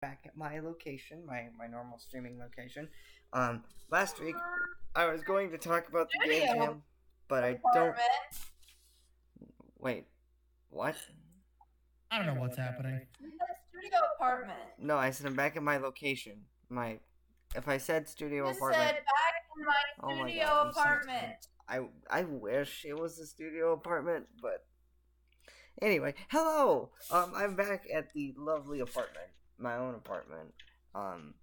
back at my location, my my normal streaming location. Um, last week I was going to talk about the game jam, but I don't. Wait, what? I don't know what's happening. Studio apartment. No, I said I'm back at my location. My, if I said studio You apartment, said back in my Oh my studio God, apartment. I I wish it was a studio apartment, but anyway, hello. Um, I'm back at the lovely apartment, my own apartment. Um,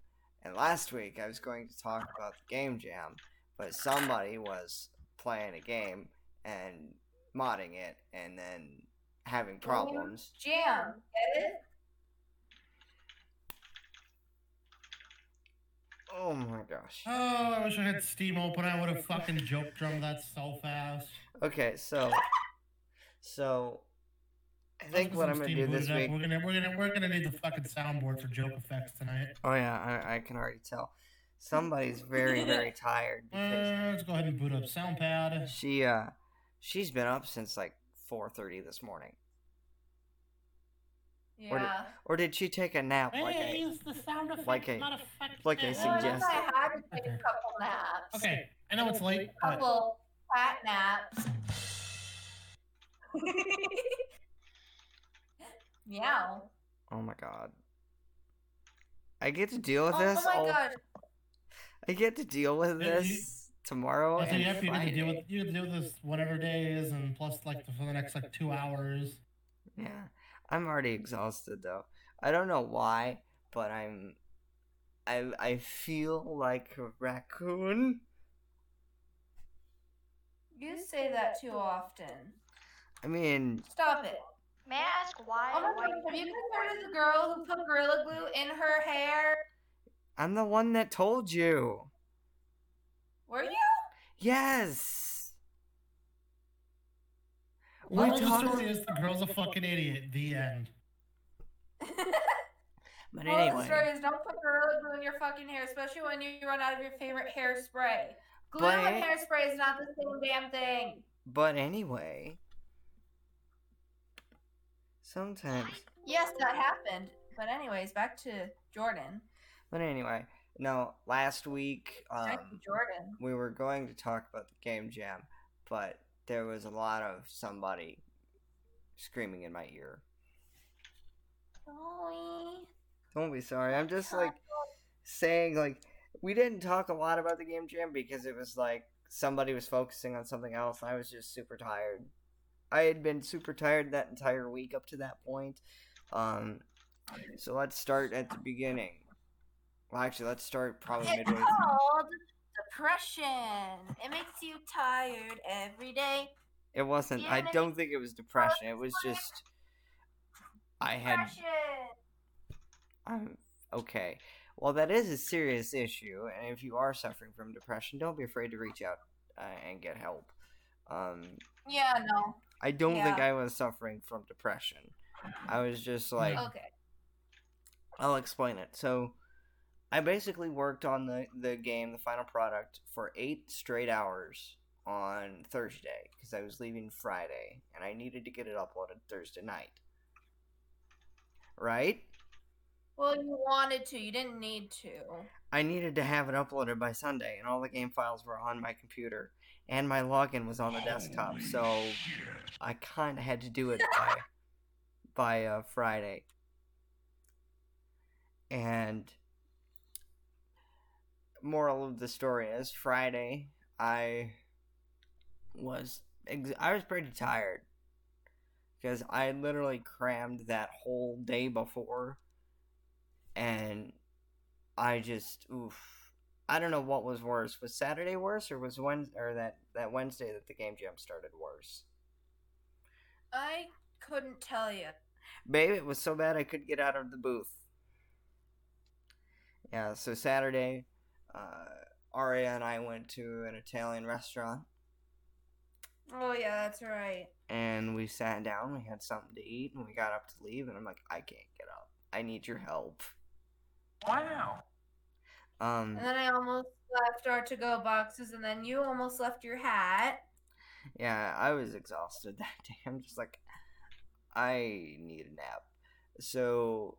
and last week I was going to talk about the game jam, but somebody was playing a game and modding it, and then having problems. Jam. Get it? Oh my gosh. Oh, I wish I had Steam open. I would have fucking joke drummed that so fast. Okay, so so I think what I'm gonna do this up. week. We're gonna we're gonna we're gonna need the fucking soundboard for joke effects tonight. Oh yeah, I, I can already tell. Somebody's very very tired because Uh, let's go ahead and boot up SoundPad. she uh she's been up since like 4:30 this morning. Or did- Yeah. Or did she take a nap like Hey, I it's the sound effect, like a- not effect. like a Well, I had to take a couple naps. Okay, I know it's late, but couple fat naps. Meow. Oh my god. I get to deal with Oh, this. oh my all- god. I get to deal with Yeah, you- this tomorrow that's what and you have to get to deal with. You have to deal with this whatever day is, and plus like for the next like two hours. Yeah, I'm already exhausted though. I don't know why, but I'm. I I feel like a raccoon. You say that too often. I mean, Stop it. May I ask why? Oh my why god, have you considered the girl who put Gorilla Glue in her hair? I'm the one that told you. Were you? Yes. We Well, the talked. story is the girl's a fucking idiot. The end. But Well, the story is don't put Gorilla Glue in your fucking hair, especially when you run out of your favorite hairspray. Glue But- and hairspray is not the same damn thing. but anyway. Sometimes, Yes, that happened. But anyways, back to Jordan. but anyway, no. Last week, um, Jordan. we were going to talk about the game jam, but there was a lot of somebody screaming in my ear. Sorry. Don't be sorry. I'm just like saying like we didn't talk a lot about the game jam because it was like somebody was focusing on something else. I was just super tired. I had been super tired that entire week up to that point. Um, so let's start at the beginning. Well, actually, let's start probably It's midway. called depression. It makes you tired every day. It wasn't. I don't think it was depression. It was just I had Depression. I'm okay. Well, that is a serious issue, and if you are suffering from depression, don't be afraid to reach out uh, and get help. Um, Yeah, no. I don't think I was suffering from depression. I was just like, Okay. I'll explain it. So, I basically worked on the the game, the final product, for eight straight hours on Thursday because I was leaving Friday, and I needed to get it uploaded Thursday night. Right? Well, you wanted to. You didn't need to. I needed to have it uploaded by Sunday, and all the game files were on my computer, and my login was on the desktop, so I kind of had to do it by by uh, Friday. And moral of the story is Friday I was ex- I was pretty tired. Because I literally crammed that whole day before and I just oof I don't know what was worse was Saturday worse or was Wednesday or that that Wednesday that the game jam started worse I couldn't tell you. Babe, it was so bad I couldn't get out of the booth. Yeah, so Saturday, uh, Aria and I went to an Italian restaurant Oh yeah, that's right. and we sat down, we had something to eat, and we got up to leave, and I'm like, I can't get up. I need your help. Wow. Um, And then I almost left our to-go boxes, and then you almost left your hat. yeah, I was exhausted that day. I'm just like, I need a nap. So,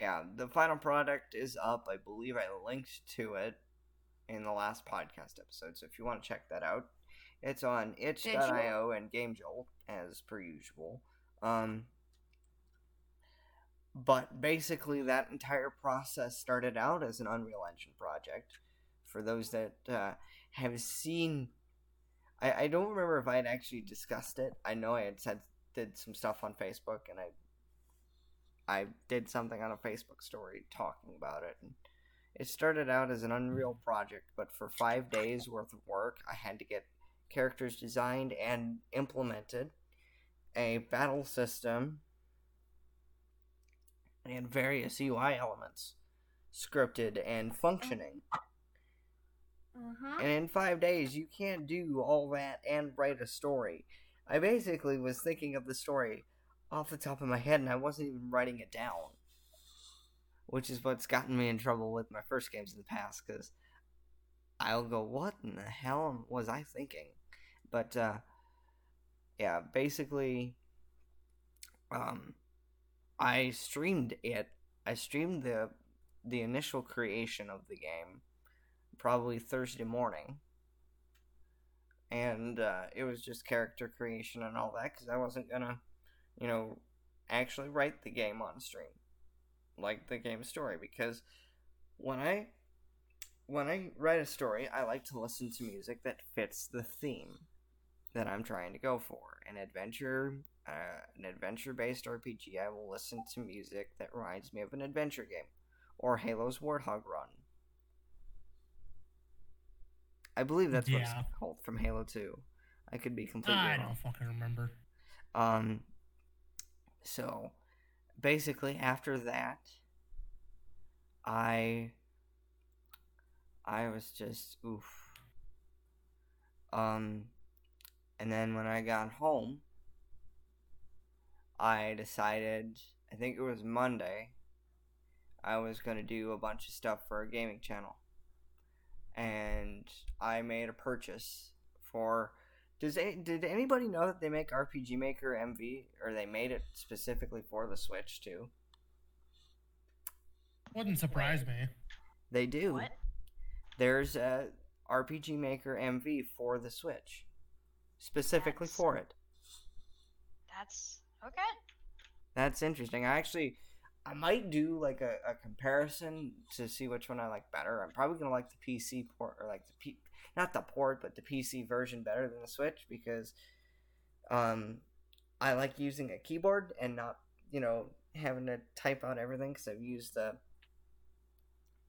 yeah, the final product is up. I believe I linked to it in the last podcast episode. So if you want to check that out, it's on itch.io and GameJolt as per usual. Um, but basically, that entire process started out as an Unreal Engine project. For those that uh, have seen, I, I don't remember if I had actually discussed it. I know I had said did some stuff on Facebook, and I I did something on a Facebook story talking about it. And it started out as an Unreal project, but for five days worth of work, I had to get characters designed and implemented, a battle system, and various UI elements scripted and functioning. Mm-hmm. And in five days, you can't do all that and write a story. I basically was thinking of the story off the top of my head, and I wasn't even writing it down. Which is what's gotten me in trouble with my first games in the past, because I'll go, what in the hell was I thinking? But, uh, yeah, basically, um, I streamed it. I streamed the the initial creation of the game probably Thursday morning. And uh, it was just character creation and all that because I wasn't gonna, you know, actually write the game on stream, like the game story. Because when I when I write a story, I like to listen to music that fits the theme that I'm trying to go for. An adventure, uh, an adventure-based RPG, I will listen to music that reminds me of an adventure game, or Halo's Warthog Run. I believe that's Yeah. it's called from Halo 2. I could be completely I wrong. don't fucking remember. Um, so basically, after that, I I was just oof. Um, and then when I got home, I decided I think it was Monday. I was gonna do a bunch of stuff for a gaming channel, and I made a purchase for does a, did anybody know that they make RPG Maker MV or they made it specifically for the Switch too? Wouldn't surprise me. They do. What? There's a RPG Maker MV for the Switch, specifically That's- for it. That's okay. That's interesting. I actually, I might do like a, a comparison to see which one I like better. I'm probably gonna like the PC port or like the P, not the port, but the PC version better than the Switch because, um, I like using a keyboard and not you know having to type out everything because I've used the.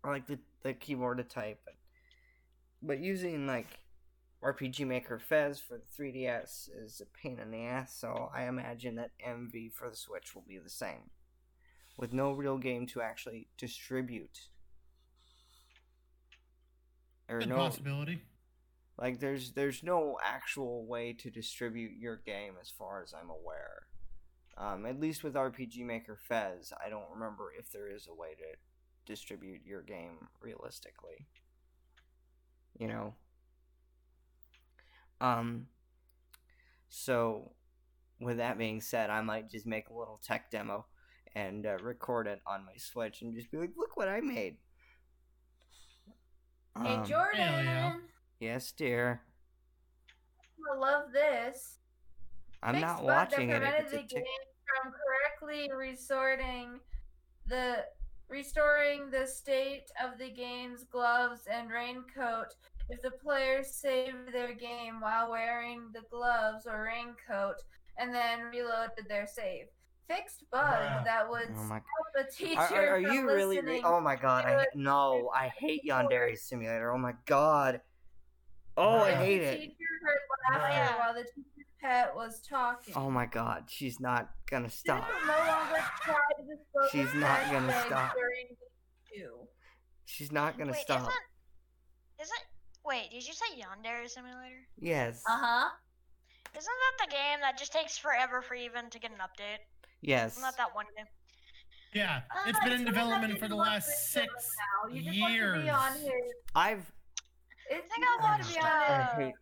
I like the the keyboard to type, but, but using like RPG Maker Fes for the 3DS is a pain in the ass, so I imagine that MV for the Switch will be the same. With no real game to actually distribute. Or Good no possibility. like there's there's no actual way to distribute your game as far as I'm aware. Um, at least with RPG Maker Fes, I don't remember if there is a way to distribute your game realistically. You know. Um so with that being said, I might just make a little tech demo and uh, record it on my Switch and just be like, "Look what I made." Hey Um, Jordan, yeah. Yes, dear. I love this. I'm Fixed not watching it. that If prevented it's the a game from correctly resorting the restoring the state of the game's gloves and raincoat if the players saved their game while wearing the gloves or raincoat and then reloaded their save. Fixed bug Bruh. that would Oh my! help a teacher Are, are, are from you really? Re- oh my god! I to ha- it no, I hate Yandere Simulator. Oh my god! Oh, I Bruh. hate the it. teacher heard laughter Bruh. while the teacher's pet was talking. Oh my god! She's not gonna stop. No longer to She's not gonna stop. during the queue. She's not gonna Wait, stop. isn't isn't wait? Did you say Yandere Simulator? Yes. Uh huh. Isn't that the game that just takes forever for even to get an update? Yes. Isn't that that one game? Yeah, Uh, it's been in development for the last to six now. You just want to years. be on his. I've. It's think I want to be on I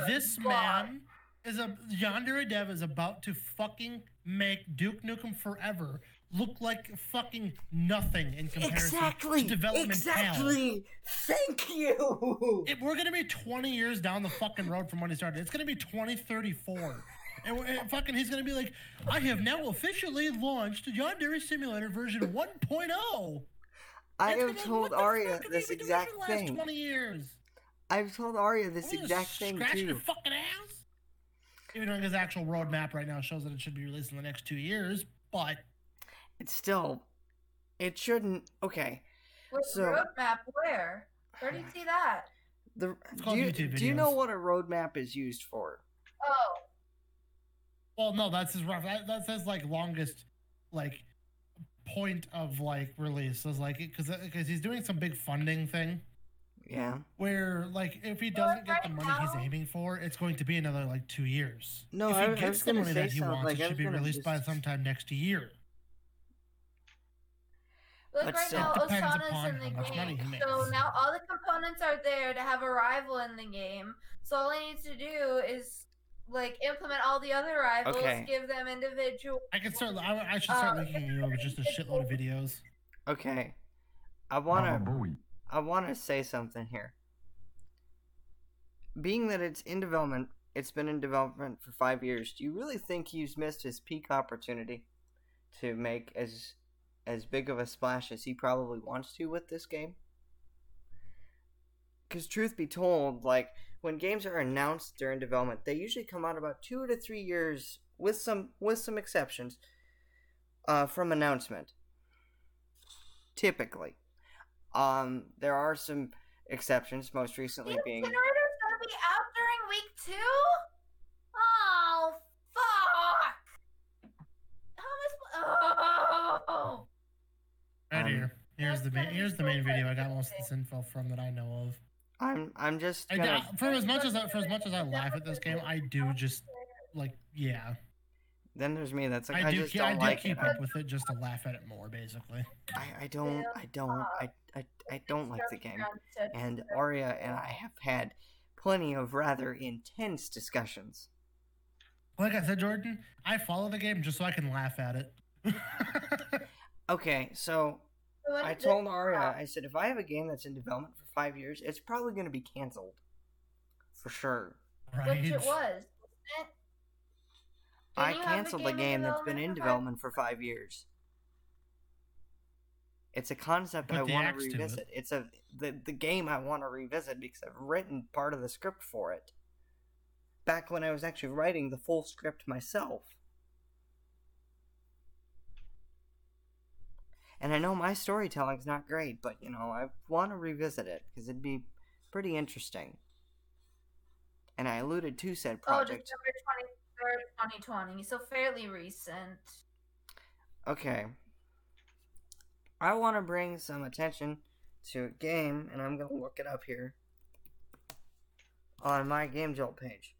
Uh, This blog. man is a Yandere Dev is about to fucking make Duke Nukem Forever look like fucking nothing in comparison Exactly. to development hell. Exactly. Thank you. If we're gonna be 20 years down the fucking road from when he started, it's gonna be 2034. And, and fucking, he's gonna be like, I have now officially launched John Yandere Simulator version 1.0. I have like, told what Arya this you been doing exact for the last thing. 20 years. I've told Arya this What are you, exact thing scratching your fucking ass. Even though his actual roadmap right now shows that it should be released in the next two years, but It's still, it shouldn't. Okay, With So- roadmap, where? Where do you see that? the do you, do you know what a roadmap is used for? Oh, well, no, that's his rough. That, that says like longest, like point of like release. is like because because he's doing some big funding thing Yeah. where like if he doesn't get the right money he's aiming for, it's going to be another like two years. No, if he I- I was gets the money that he wants, like, it should be gonna released by sometime next year. Look But right still. now, Osana's upon in the how much money he game. So now all the components are there to have a rival in the game. So all he needs to do is like implement all the other rivals, Okay. give them individual. I can start. I, I should start Uh, linking you over just a shitload of videos. Okay. I wanna I wanna say something here. Being that it's in development, it's been in development for five years. Do you really think he's missed his peak opportunity to make as as big of a splash as he probably wants to with this game? Because truth be told, like when games are announced during development, they usually come out about two to three years, with some with some exceptions, uh, from announcement. Typically, um, there are some exceptions. Most recently being incinerator's gonna be out during week two. Oh fuck! How am I? sp- Oh. Right Um, here. Here's the main. Here's the main video. I got most of this info from that I know of. I'm I'm just I, uh, gonna I- for as much as I, for as much as I laugh at this game, I do just like yeah. then there's me that's like I, I do. just ke- don't I do like keep it. up with it just to laugh at it more, basically. I, I don't I don't I, I I don't like the game. And Aria and I have had plenty of rather intense discussions. Like I said, Jordan, I follow the game just so I can laugh at it. Okay, so So I told Arya, out? I said if I have a game that's in development for five years, it's probably going to be canceled, for sure. right? Which it was. it? I Didn't you have a canceled a game in game that's been in development for five years. It's a concept Put I want to to it. revisit. It's a the, the game I want to revisit because I've written part of the script for it. Back when I was actually writing the full script myself. And I know my storytelling's not great, but you know, I want to revisit it because it'd be pretty interesting. And I alluded to said project. Oh, project. December 23rd, 2020. So fairly recent. Okay. I want to bring some attention to a game, and I'm going to look it up here on my Game Jolt page.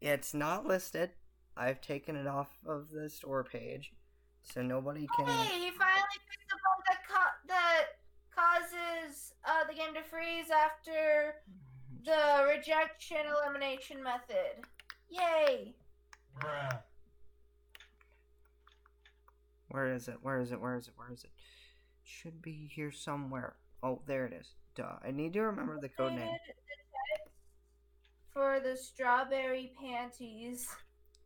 It's not listed. I've taken it off of the store page, so nobody can. Hey, he finally fixed the bug that, ca- that causes uh, the game to freeze after the rejection elimination method. Yay! Bruh. Where is it? Where is it? Where is it? Where is it? Should be here somewhere. Oh, there it is. Duh. I need to remember the code name. Updated the text For the strawberry panties.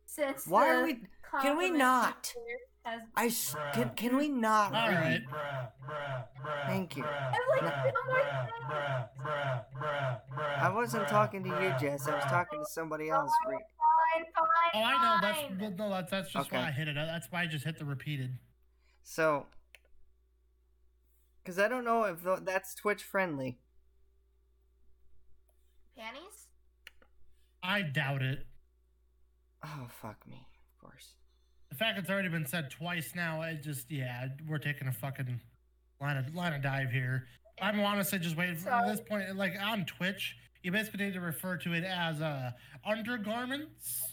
Since Why are we? can we not? feature Has I s- can, can we not All read? right. Thank you. I wasn't talking to you, Jess. I was talking to somebody else. Re- fine, fine, Oh, I know. That's no. That's that's just Okay. why I hit it. That's why I just hit the repeated. So, because I don't know if tho- that's Twitch friendly. Panties? I doubt it. Oh fuck me, of course. Fact it's already been said twice now, it just yeah, we're taking a fucking line of line of dive here. I'm honestly just waiting for at this point. Like on Twitch, you basically need to refer to it as uh, undergarments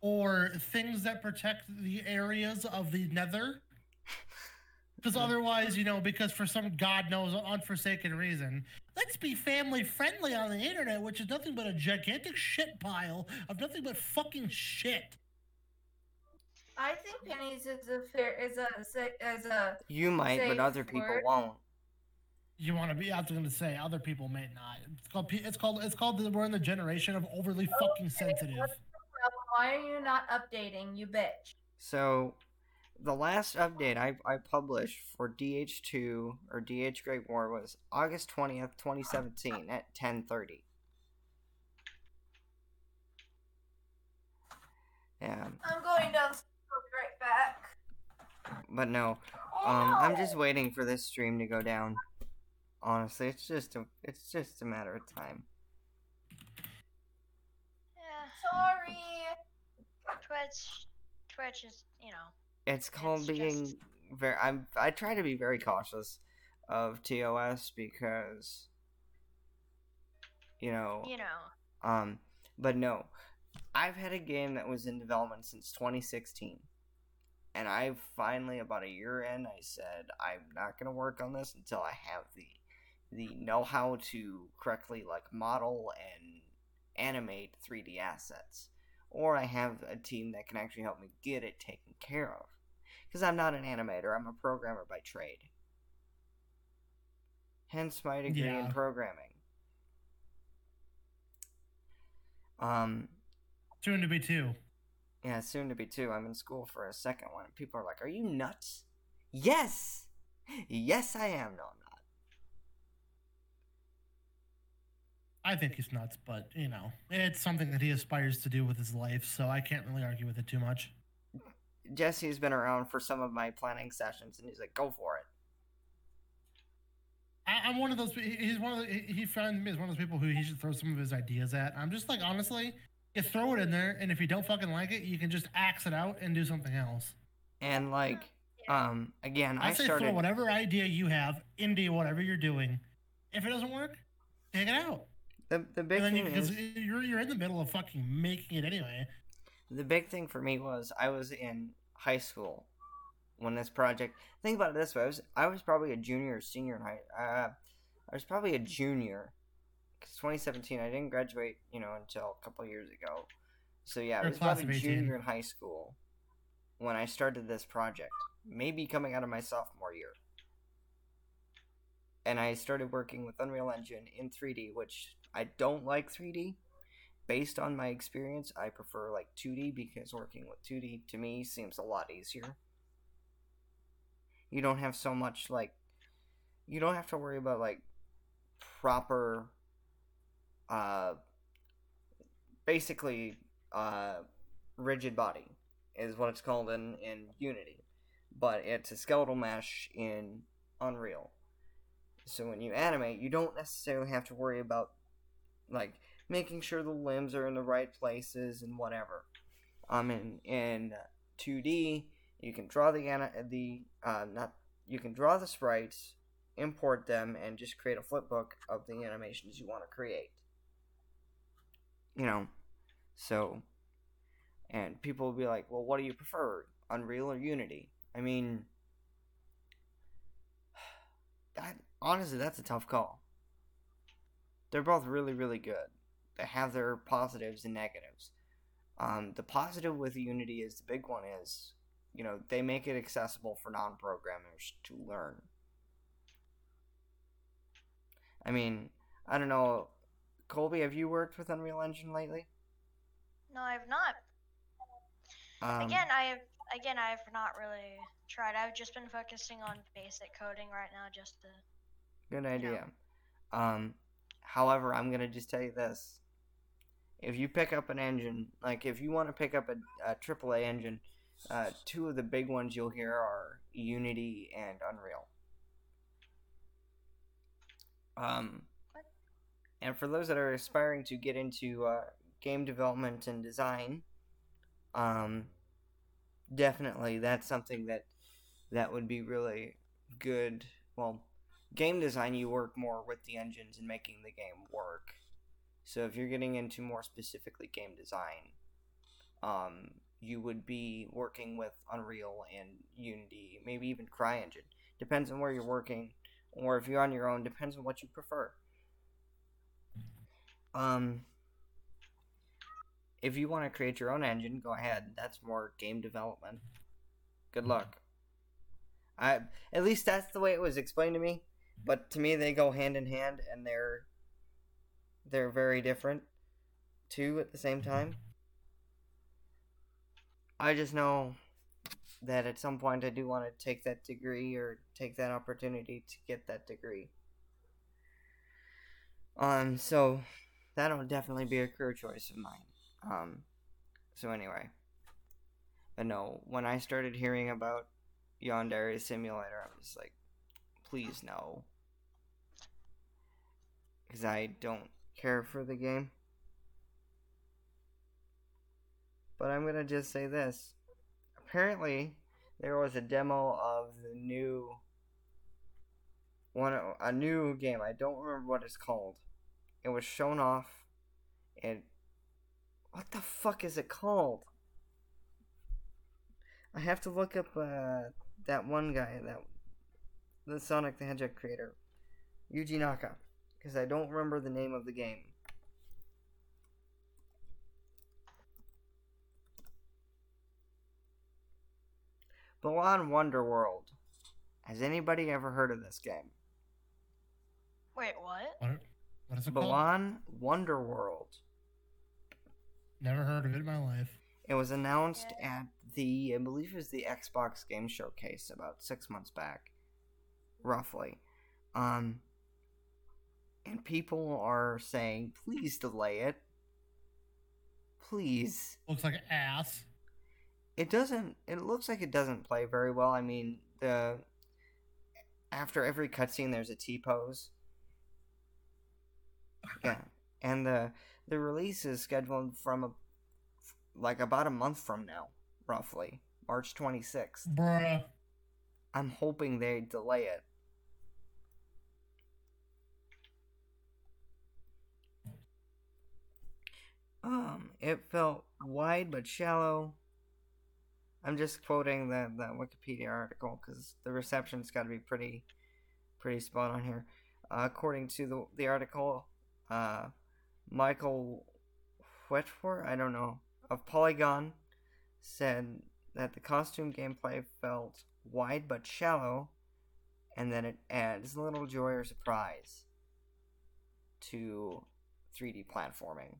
or things that protect the areas of the Nether. Because otherwise, you know, because for some god knows unforsaken reason, let's be family friendly on the internet, which is nothing but a gigantic shit pile of nothing but fucking shit. I think pennies is a fair is a si- is a You might, but other people word. won't. You want to be? I was going to say other people may not. It's called. It's called. It's called. The, we're in the generation of overly fucking sensitive. Why are you not updating, you bitch? So, the last update I, I published for DH2 or DH Great War was August 20th, 2017 at 10:30. Yeah, I'm going downstairs. I'll be right back. but no. Oh, Um, I'm just waiting for this stream to go down. Honestly, it's just a it's just a matter of time. Yeah, sorry. Twitch, Twitch is you know. It's called It's being just- very. I'm. I try to be very cautious of TOS because, you know, You know. um, but no, I've had a game that was in development since 2016, and I finally, about a year in, I said I'm not gonna work on this until I have the the know-how to correctly like model and animate 3D assets, or I have a team that can actually help me get it taken care of. Because I'm not an animator, I'm a programmer by trade. Hence my degree in Yeah. programming. Um, Soon to be two. Yeah, soon to be two. I'm in school for a second one. and People are like, "Are you nuts?" Yes, yes, I am. No, I'm not. I think he's nuts, but you know, it's something that he aspires to do with his life, so I can't really argue with it too much. Jesse's been around for some of my planning sessions, and he's like, "Go for it." I, I'm one of those. He's one of the. He he found me as one of those people who he should throw some of his ideas at. I'm just like, honestly, you throw it in there, and if you don't fucking like it, you can just axe it out and do something else. And like, um, again, I, I say started. throw whatever idea you have into whatever you're doing. If it doesn't work, take it out. The the big then you, because is, you're you're in the middle of fucking making it anyway. the big thing for me was I was in high school when this project. Think about it this way: I was I was probably a junior or senior in high. Uh, I was probably a junior because 2017 I didn't graduate, you know, until a couple years ago. So yeah, I was probably of 18. junior in high school when I started this project. Maybe coming out of my sophomore year. And I started working with Unreal Engine in 3D, which I don't like 3D based on my experience, I prefer like 2D because working with 2D to me seems a lot easier. You don't have so much like you don't have to worry about like proper uh basically uh rigid body is what it's called in in Unity. But it's a skeletal mesh in Unreal. So when you animate, you don't necessarily have to worry about like making sure the limbs are in the right places and whatever. Um, in in 2D, you can draw the the uh not you can draw the sprites, import them, and just create a flipbook of the animations you want to create. You know, so and people will be like, "Well, what do you prefer, Unreal or Unity?" I mean, that honestly, that's a tough call. They're both really, really good. They have their positives and negatives. Um, the positive with Unity is the big one is, you know, they make it accessible for non-programmers to learn. I mean, I don't know, Colby, have you worked with Unreal Engine lately? No, I've not. Um, again, I have again I've not really tried. I've just been focusing on basic coding right now, just to. Good idea. Um, however, I'm gonna just tell you this: if you pick up an engine, like if you want to pick up a, a AAA engine, uh, two of the big ones you'll hear are Unity and Unreal. Um, and for those that are aspiring to get into uh, game development and design, um, definitely that's something that that would be really good. Well, game design you work more with the engines and making the game work. So if you're getting into more specifically game design, um, you would be working with Unreal and Unity, maybe even CryEngine. Depends on where you're working, or if you're on your own, depends on what you prefer. Um, if you want to create your own engine, go ahead. That's more game development. Good luck. I at least that's the way it was explained to me. But to me, they go hand in hand, and they're they're very different too at the same time. I just know that at some point I do want to take that degree or take that opportunity to get that degree. Um, so that'll definitely be a career choice of mine. Um, so anyway, but no, when I started hearing about Yandere Simulator, I was like, please no, because I don't care for the game. But I'm gonna just say this. Apparently, there was a demo of the new one a new game. I don't remember what it's called. It was shown off. and what the fuck is it called? I have to look up uh, that one guy that the Sonic the Hedgehog creator, Yuji Naka, because I don't remember the name of the game. Balan Wonderworld. Has anybody ever heard of this game? Wait, what? What, what is it called? Balan Wonderworld. Never heard of it in my life. It was announced at the, I believe it was the Xbox Game Showcase about six months back, roughly. Um, and people are saying, please delay it. Please. Looks like ass. It doesn't, it looks like it doesn't play very well. I mean, the, after every cutscene, there's a T pose. Yeah. And the, the release is scheduled from a, like about a month from now, roughly. March 26th. Bruh. I'm hoping they delay it. Um, it felt wide but shallow. I'm just quoting the, the Wikipedia article because the reception's got to be pretty, pretty spot on here. Uh, according to the the article, uh, Michael Whetfor, I don't know, of Polygon, said that the costume gameplay felt wide but shallow, and that it adds little joy or surprise to 3D platforming.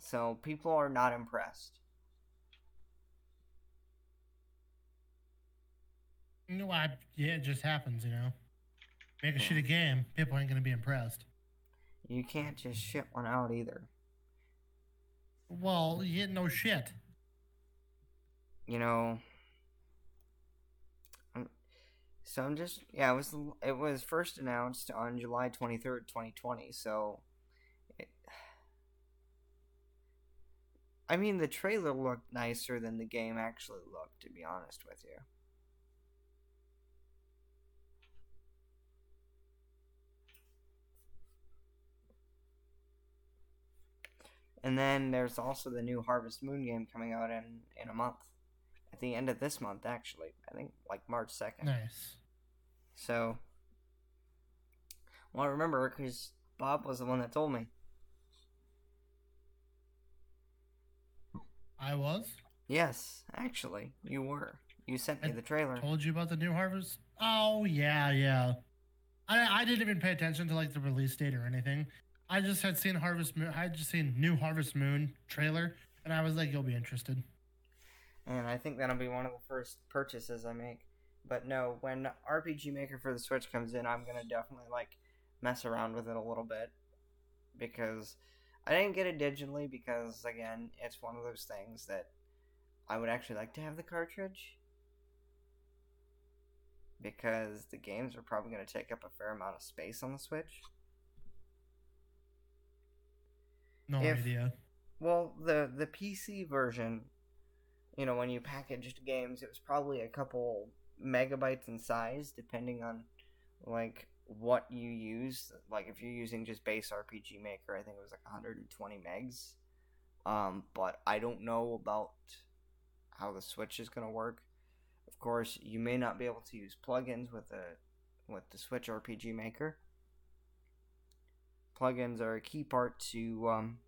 So people are not impressed. No, I, yeah, it just happens, you know. Make a shitty game, people ain't gonna be impressed. You can't just shit one out either. Well, yeah, no shit. You know. So I'm just yeah, it was it was first announced on July 23rd, 2020. So it, I mean the trailer looked nicer than the game actually looked to be honest with you. And then there's also the new Harvest Moon game coming out in in a month. At the end of this month actually. I think like March 2nd. Nice. So, well, I remember because Bob was the one that told me. I was. Yes, actually, you were. You sent me I the trailer. Told you about the new Harvest. Oh yeah, yeah. I I didn't even pay attention to like the release date or anything. I just had seen Harvest Moon. I had just seen new Harvest Moon trailer, and I was like, "You'll be interested." And I think that'll be one of the first purchases I make. But no, when RPG Maker for the Switch comes in, I'm gonna definitely like mess around with it a little bit because I didn't get it digitally because again, it's one of those things that I would actually like to have the cartridge because the games are probably going to take up a fair amount of space on the Switch. No If- idea. Well, the the PC version, you know, when you packaged games, it was probably a couple megabytes in size, depending on like what you use. Like if you're using just base RPG Maker, I think it was like 120 megs. Um, but I don't know about how the Switch is gonna work. Of course, you may not be able to use plugins with the with the Switch RPG Maker. Plugins are a key part to um,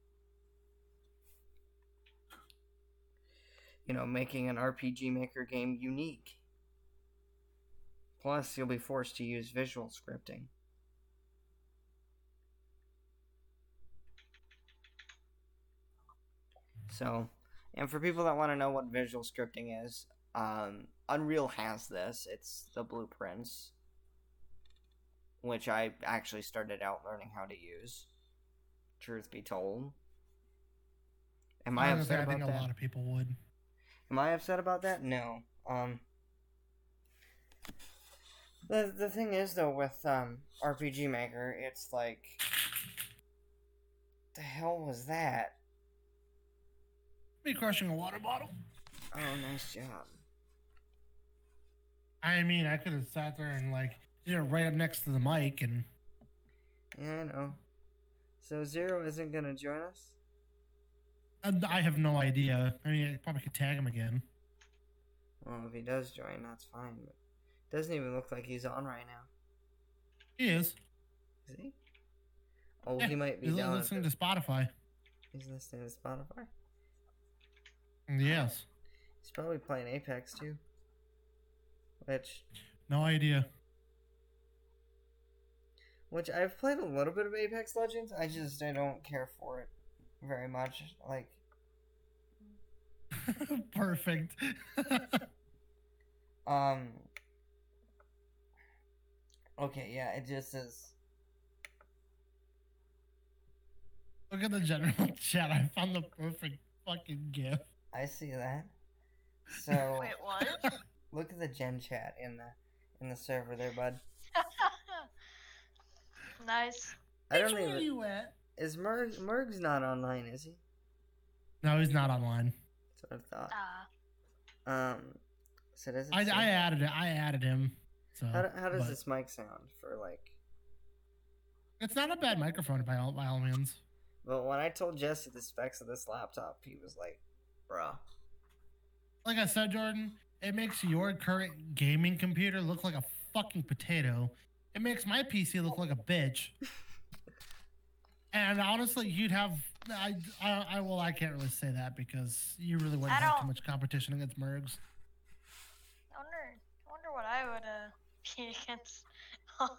you know making an RPG Maker game unique. Plus, you'll be forced to use visual scripting. So, and for people that want to know what visual scripting is, um, Unreal has this. It's the blueprints, which I actually started out learning how to use. Truth be told, am I I, was gonna upset I about think a that? lot of people would. Am I upset about that? No. Um. The the thing is though with um RPG Maker, it's like, the hell was that? Me crushing a water bottle. Oh, nice job. I mean, I could have sat there and like, you know, right up next to the mic and Yeah, I know. So Zero isn't gonna join us. I have no idea. I mean, I probably could tag him again. Well, if he does join, that's fine. But doesn't even look like he's on right now. He is. Is he? Oh, Yeah, he might be He's down. listening to Spotify. He's listening to Spotify. Yes. He's probably playing Apex too. Which, No idea. Which I've played a little bit of Apex Legends. I just I don't care for it very much. Like, Perfect. um. Okay, yeah, it just is. Look at the general chat. I found the perfect fucking gift. I see that. So Wait, what? look at the gen chat in the in the server there, bud. Nice. I don't Which one are even. you at? Is Merg Merg's not online? Is he? No, he's not online. That's what I thought. Ah. Um. So does it I, say- I added it. I added him. So how, how does but this mic sound for like? It's not a bad microphone by all by all means. But when I told Jesse the specs of this laptop, he was like, "Bruh." Like I said, Jordan, it makes your current gaming computer look like a fucking potato. It makes my PC look like a bitch. and honestly, you'd have I, I I well I can't really say that because you really wouldn't I have too don't- much competition against Mergs. I wonder. I wonder what I would uh be against. Um,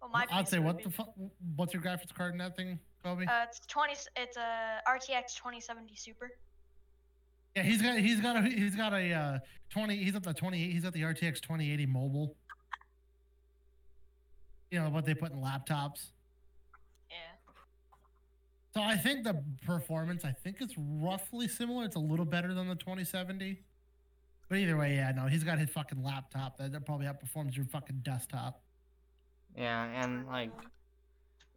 well, my I'd say what the fuck? What's your graphics card in that thing, Kobe? Uh, it's twenty. It's a RTX 2070 Super. yeah, he's got he's got a he's got a uh, twenty. He's at the twenty. He's at the RTX 2080 mobile. You know what they put in laptops. Yeah. So I think the performance, I think it's roughly similar. It's a little better than the 2070. But either way, yeah, no, he's got his fucking laptop that, that probably outperforms your fucking desktop. Yeah, and like,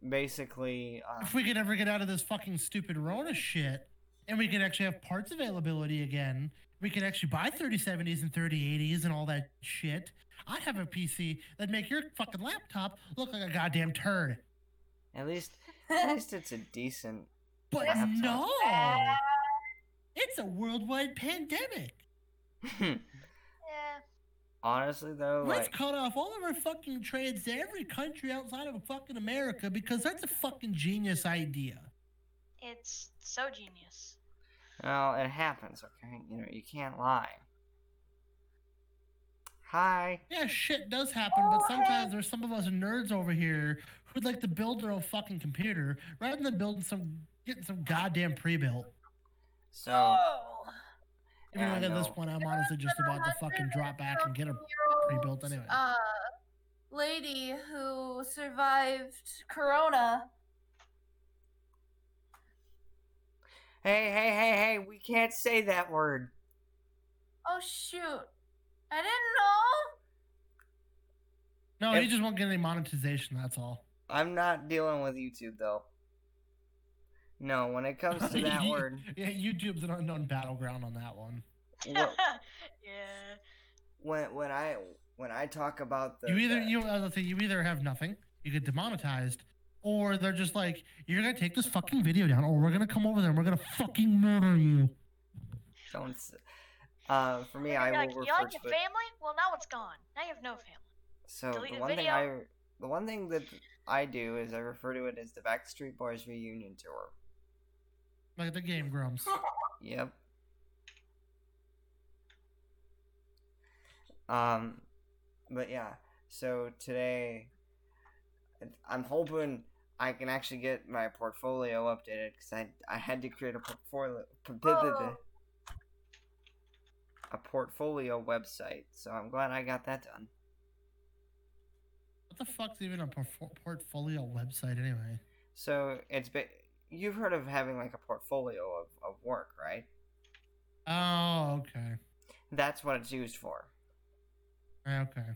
basically, uh, If we could ever get out of this fucking stupid Rona shit, and we could actually have parts availability again, we could actually buy 3070s and 3080s and all that shit. I'd have a PC that'd make your fucking laptop look like a goddamn turd. at least, at least it's a decent. But Laptop. no, it's a worldwide pandemic. Yeah. Honestly, though, Let's like, cut off all of our fucking trades to every country outside of fucking America because that's a fucking genius idea. It's so genius. Well, it happens. Okay, you know, you can't lie. Hi. Yeah, shit does happen, but sometimes there's some of us nerds over here who'd like to build their own fucking computer rather than building some, getting some goddamn pre-built. So, Oh. Even Yeah, though at this point I'm honestly just about to fucking drop back and get a pre-built anyway. Uh, lady who survived Corona. Hey, hey, hey, hey, we can't say that word. Oh shoot! I didn't know. No, If- he just won't get any monetization. That's all. I'm not dealing with YouTube though. No, when it comes to that You- word, Yeah, YouTube's an unknown battleground on that one. Well- yeah. when when I when I talk about the you either the- you as I say, you either have nothing, you get demonetized, or they're just like, you're gonna take this fucking video down, or we're gonna come over there and we're gonna fucking murder you. don't. s- Uh, for me, I You're will like, you refer like to your it. family? Well, now it's gone. Now you have no family. So delete the the one thing video. I the one thing that I do is I refer to it as the Backstreet Boys reunion tour. Like the Game Grumps. Yep. Um, but yeah. So today, I'm hoping I can actually get my portfolio updated because I I had to create a portfolio Oh. a portfolio website. So I'm glad I got that done. What the fuck's even a por- portfolio website anyway? So it's been you've heard of having like a portfolio of, of work, right? Oh, okay. That's what it's used for. Okay.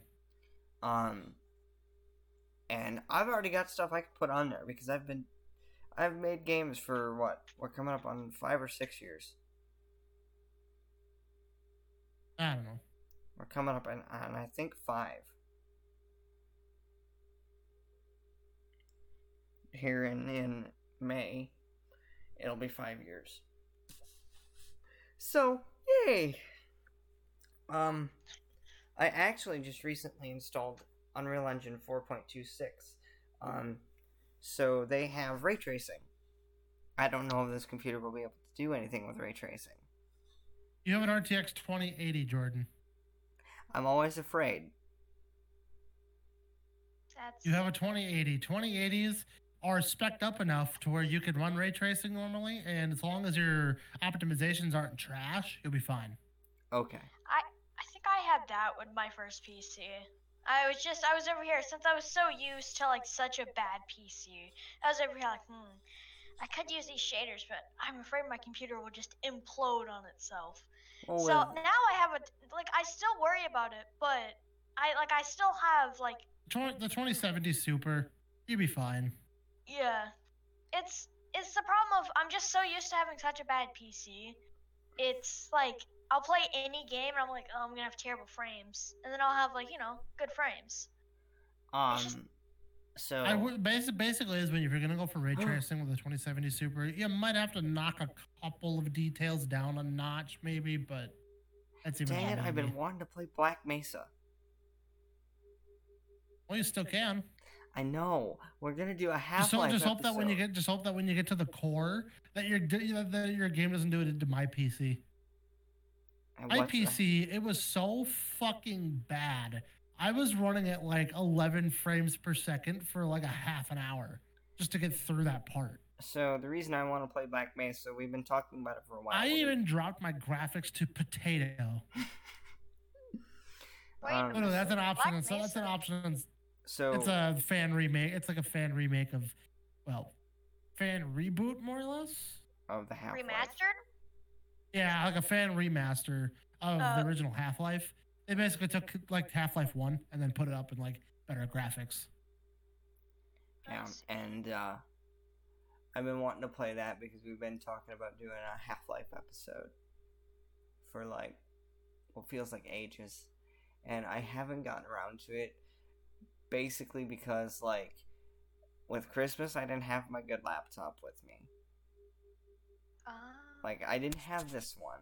Um, and I've already got stuff I can put on there because I've been, I've made games for what? We're coming up on five or six years. I don't know. We're coming up on, on I think five. Here in in May, it'll be five years. So yay! Um, I actually just recently installed Unreal Engine 4.26. Um, so they have ray tracing. I don't know if this computer will be able to do anything with ray tracing. You have an RTX 2080, Jordan. I'm always afraid. That's You have a 2080. 2080s are specced up enough to where you can run ray tracing normally, and as long as your optimizations aren't trash, you'll be fine. Okay. I I think I had that with my first PC. I was just I was over here since I was so used to like such a bad PC. I was over here like, hmm, I could use these shaders, but I'm afraid my computer will just implode on itself. Well, so with- now I have a like I still worry about it, but I like I still have like Tw- The 2070 Super, you'll be fine. yeah. It's it's the problem of I'm just so used to having such a bad PC. It's like I'll play any game and I'm like, oh, I'm gonna have terrible frames, and then I'll have like you know good frames. um, just- so I would basic, basically is when if you're gonna go for ray tracing with a 2070 Super, you might have to knock a couple of details down a notch, maybe, but that's even. dang it, I've been wanting to play Black Mesa. Well, you still can. I know. We're gonna do a half Just, hope, life. just hope that when you get, just hope that when you get to the core, that your that that your game doesn't do it to my PC. My PC, it was so fucking bad. I was running at like 11 frames per second for like a half an hour just to get through that part. So the reason I want to play Black Mesa, we've been talking about it for a while. I We- even dropped my graphics to potato. Wait, Um, Oh, no, that's an option. So that's an option. so It's a fan remake. It's like a fan remake of, well, fan reboot more or less. of the half Remastered? Yeah, like a fan remaster of Uh, the original Half Life. They basically took like Half Life One and then put it up in like better graphics. Yeah, and uh, I've been wanting to play that because we've been talking about doing a Half Life episode for like what feels like ages, and I haven't gotten around to it. Basically, because like with Christmas, I didn't have my good laptop with me. Ah. Like I didn't have this one.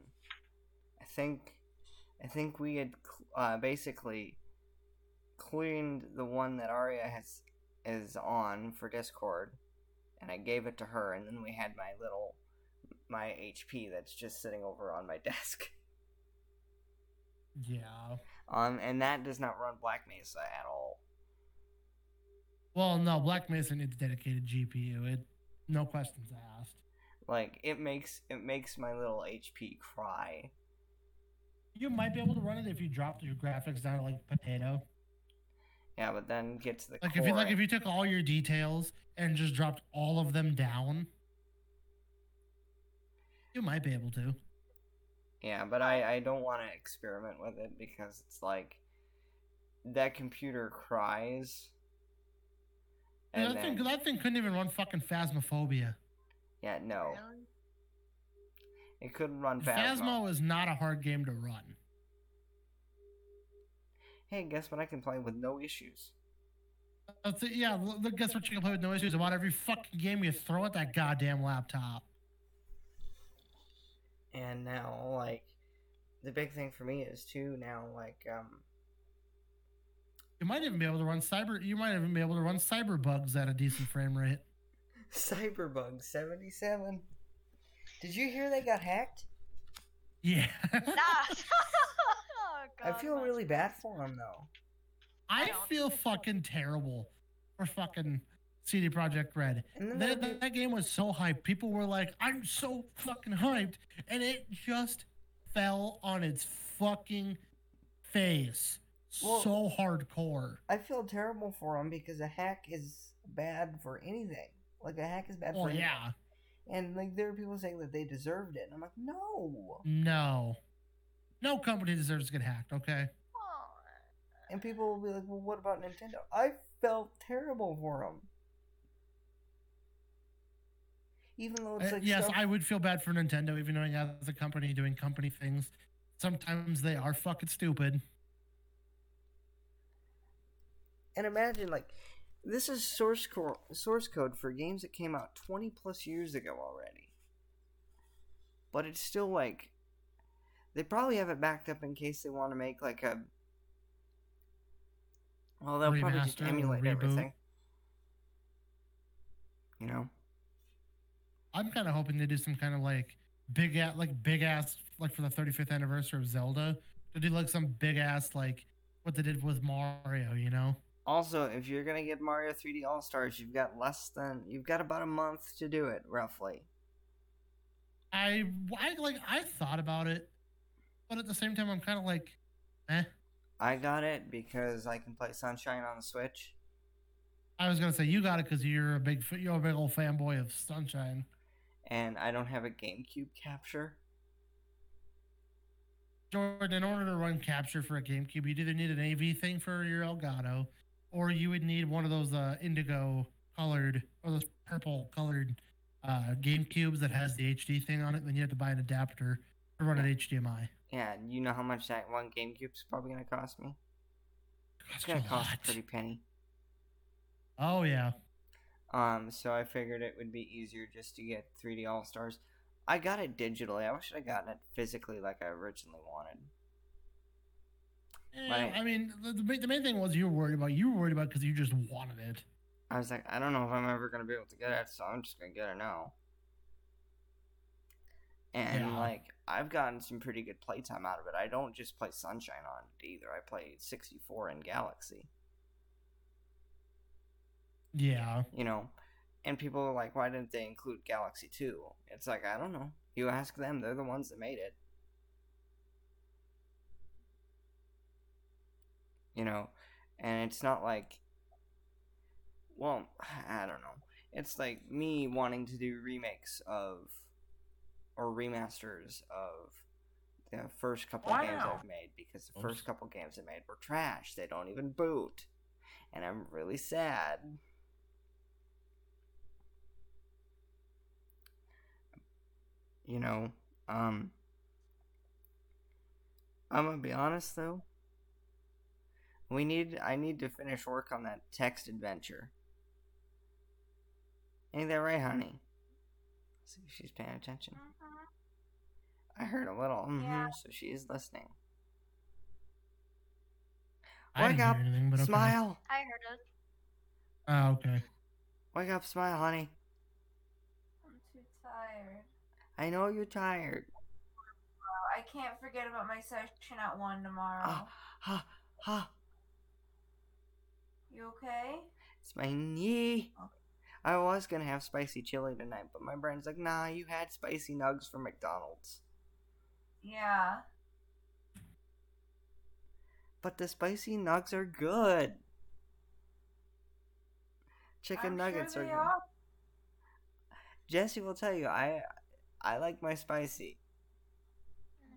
I think, I think we had uh, basically cleaned the one that Arya has is on for Discord, and I gave it to her, and then we had my little my HP that's just sitting over on my desk. Yeah. Um, and that does not run Black Mesa at all. Well, no, Black Mesa needs dedicated GPU. It, no questions asked. Like it makes it makes my little HP cry. You might be able to run it if you dropped your graphics down to like potato. Yeah, but then get to the Like core. if you like if you took all your details and just dropped all of them down, you might be able to. Yeah, but I, I don't want to experiment with it because it's like that computer cries. And that thing that thing couldn't even run fucking Phasmophobia. Yeah, no, Really? it couldn't run fast. Phasmo is not a hard game to run. Hey, guess what? I can play with no issues. That's it, yeah, l- l- guess what you can play with no issues about every fucking game you throw at that goddamn laptop. And now, like, the big thing for me is too now, like, um, You might even be able to run cyber. You might even be able to run cyber bugs at a decent frame rate. Cyberbug 77. Did you hear they got hacked? Yeah. Nah. oh, I feel my- really bad for them though. I don't feel think so. fucking terrible for fucking CD Projekt Red. That, that, that game was so hyped. People were like, I'm so fucking hyped. And it just fell on its fucking face. Well- so hardcore. I feel terrible for them because a hack is bad for anything. Like a hack is bad Oh, for anything. yeah. And like there are people saying that they deserved it. And I'm like, no. No. No company deserves to get hacked, okay? Oh, And people will be like, well, what about Nintendo? I felt terrible for them. Even though it's Uh, yes, stuff- I would feel bad for Nintendo, even though knowing as a company doing company things. Sometimes they are fucking stupid. And imagine like this is source code source code for games that came out 20 plus years ago already. But it's still like they probably have it backed up in case they want to make like a well they'll probably just emulate reboot. everything. You know? I'm kind of hoping they do some kind of like big ass, like big ass, like for the 35th anniversary of Zelda, to do like some big ass, like what they did with Mario, you know? Also, if you're gonna get Mario 3D All Stars, you've got less than you've got about a month to do it, roughly. I, I like, I thought about it, but at the same time, I'm kind of like, eh. I got it because I can play Sunshine on the Switch. I was gonna say you got it because you're a big, you're a big old fanboy of Sunshine. and I don't have a GameCube capture. Jordan, in order to run capture for a GameCube, you'd either need an AV thing for your Elgato, or you would need one of those uh, indigo colored or those purple colored uh, GameCubes that has the HD thing on it. Then you have to buy an adapter to run it HDMI. Yeah, you know how much that one GameCube's probably gonna cost me? It's gonna a cost lot. a pretty penny. Oh yeah, Um, so I figured it would be easier just to get 3D All Stars. I got it digitally. I wish I'd gotten it physically like I originally wanted. Eh, Right. I mean, the, the, main- thing was you were worried about. You were worried about because you just wanted it. I was like, I don't know if I'm ever gonna be able to get it, so I'm just gonna get it now. And Yeah. like, I've gotten some pretty good playtime out of it. I don't just play Sunshine on it either. I play 64 in Galaxy. Yeah, you know and people are like why didn't they include galaxy 2 it's like i don't know you ask them they're the ones that made it you know and it's not like well i don't know. It's like me wanting to do remakes of or remasters of the first couple of games i've made because the Oops. first couple games i made were trash. They don't even boot and i'm really sad. You know um i'm gonna be honest though we need i need to finish work on that text adventure ain't that right honey see if she's paying attention Mhm. i heard a little mm-hmm, Yeah. so she is listening I Wake didn't hear up, anything, but okay. smile I heard it. Oh, okay. wake up smile honey I'm too tired. i know you're tired Oh, I can't forget about my session at one tomorrow. ah, ha, ha. You okay? It's my knee. I was gonna have spicy chili tonight, but my brain's like, nah, you had spicy nugs from McDonald's. Yeah. But the spicy nugs are good. Chicken I'm nuggets sure are good. are. Jesse will tell you, I I like my spicy.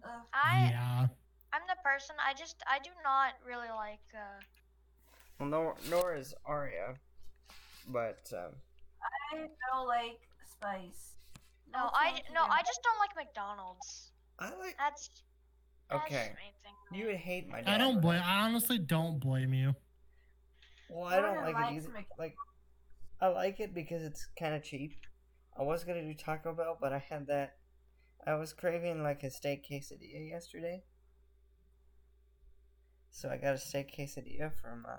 Ugh. I yeah. I'm the person. I just I do not really like. uh Well, nor nor is Arya, but um, I don't like spice. No, I no. I just don't like McDonald's. I like. That's that's Okay, just me thing. you would hate my. I don't blame. I honestly don't blame you. Well, I don't Jordan like it either. Mc- Like, I like it because it's kind of cheap. I was gonna do Taco Bell, but I had that. I was craving like a steak quesadilla yesterday, so I got a steak quesadilla from uh,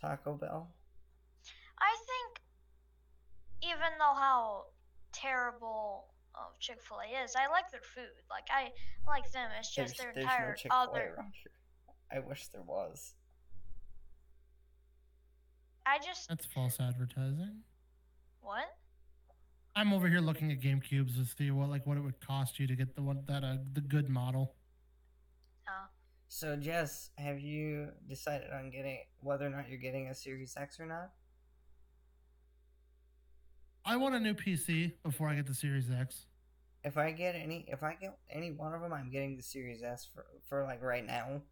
Taco Bell. I think, even though how terrible uh, Chick Fil A is, I like their food. Like I like them. It's just their entire Chick-fil-A other. around here. I wish there was. I just That's false advertising. what? I'm over here looking at GameCubes to see what like what it would cost you to get the one that uh, the good model. So Jess, have you decided on getting whether or not you're getting a Series X or not? I want a new PC before I get the Series X. If I get any, if I get any one of them, I'm getting the Series S for for like right now.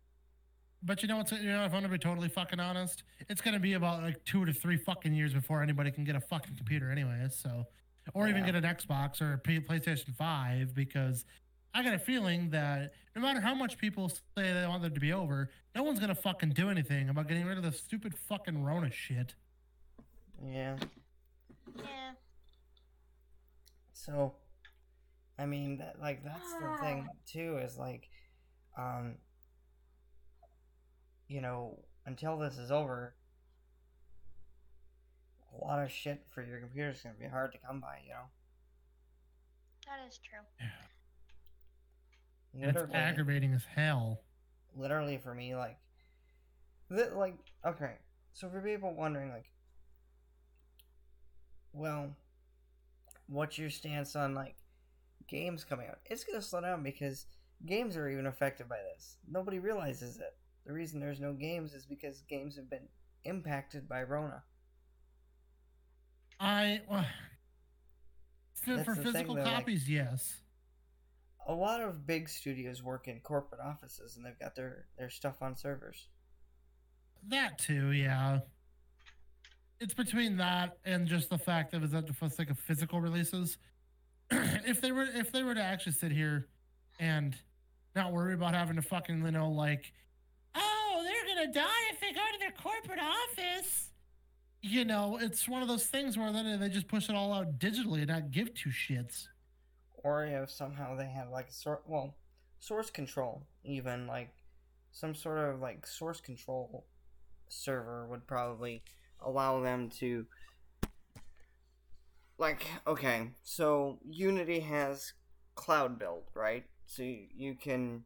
But you know what's you know if I'm gonna be totally fucking honest, it's gonna be about like two to three fucking years before anybody can get a fucking computer anyways. So, or even get an Xbox or a PlayStation Five because I got a feeling that no matter how much people say they want it to be over, no one's gonna fucking do anything about getting rid of the stupid fucking Rona shit. Yeah. yeah. So, I mean, that, like that's the thing too. Is like, um, you know, until this is over, a lot of shit for your computer is gonna be hard to come by. You know, That is true. It's aggravating as hell. literally for me, like, li- like okay. So for people wondering, like, well, what's your stance on like games coming out? It's gonna slow down because games are even affected by this. Nobody realizes it. The reason there's no games is because games have been impacted by Rona. I well, for, for thing, physical though, like- copies, yes. A lot of big studios work in corporate offices and they've got their, their stuff on servers. That too, yeah. It's between that and just the fact that it's the sake of physical releases. if they were if they were to actually sit here and not worry about having to fucking you know like, oh, they're gonna die if they go to their corporate office. You know, it's one of those things where then they just push it all out digitally and not give two shits. Or if somehow they have like a sort well source control even like some sort of like source control server would probably allow them to like okay so unity has cloud build right? So you, you can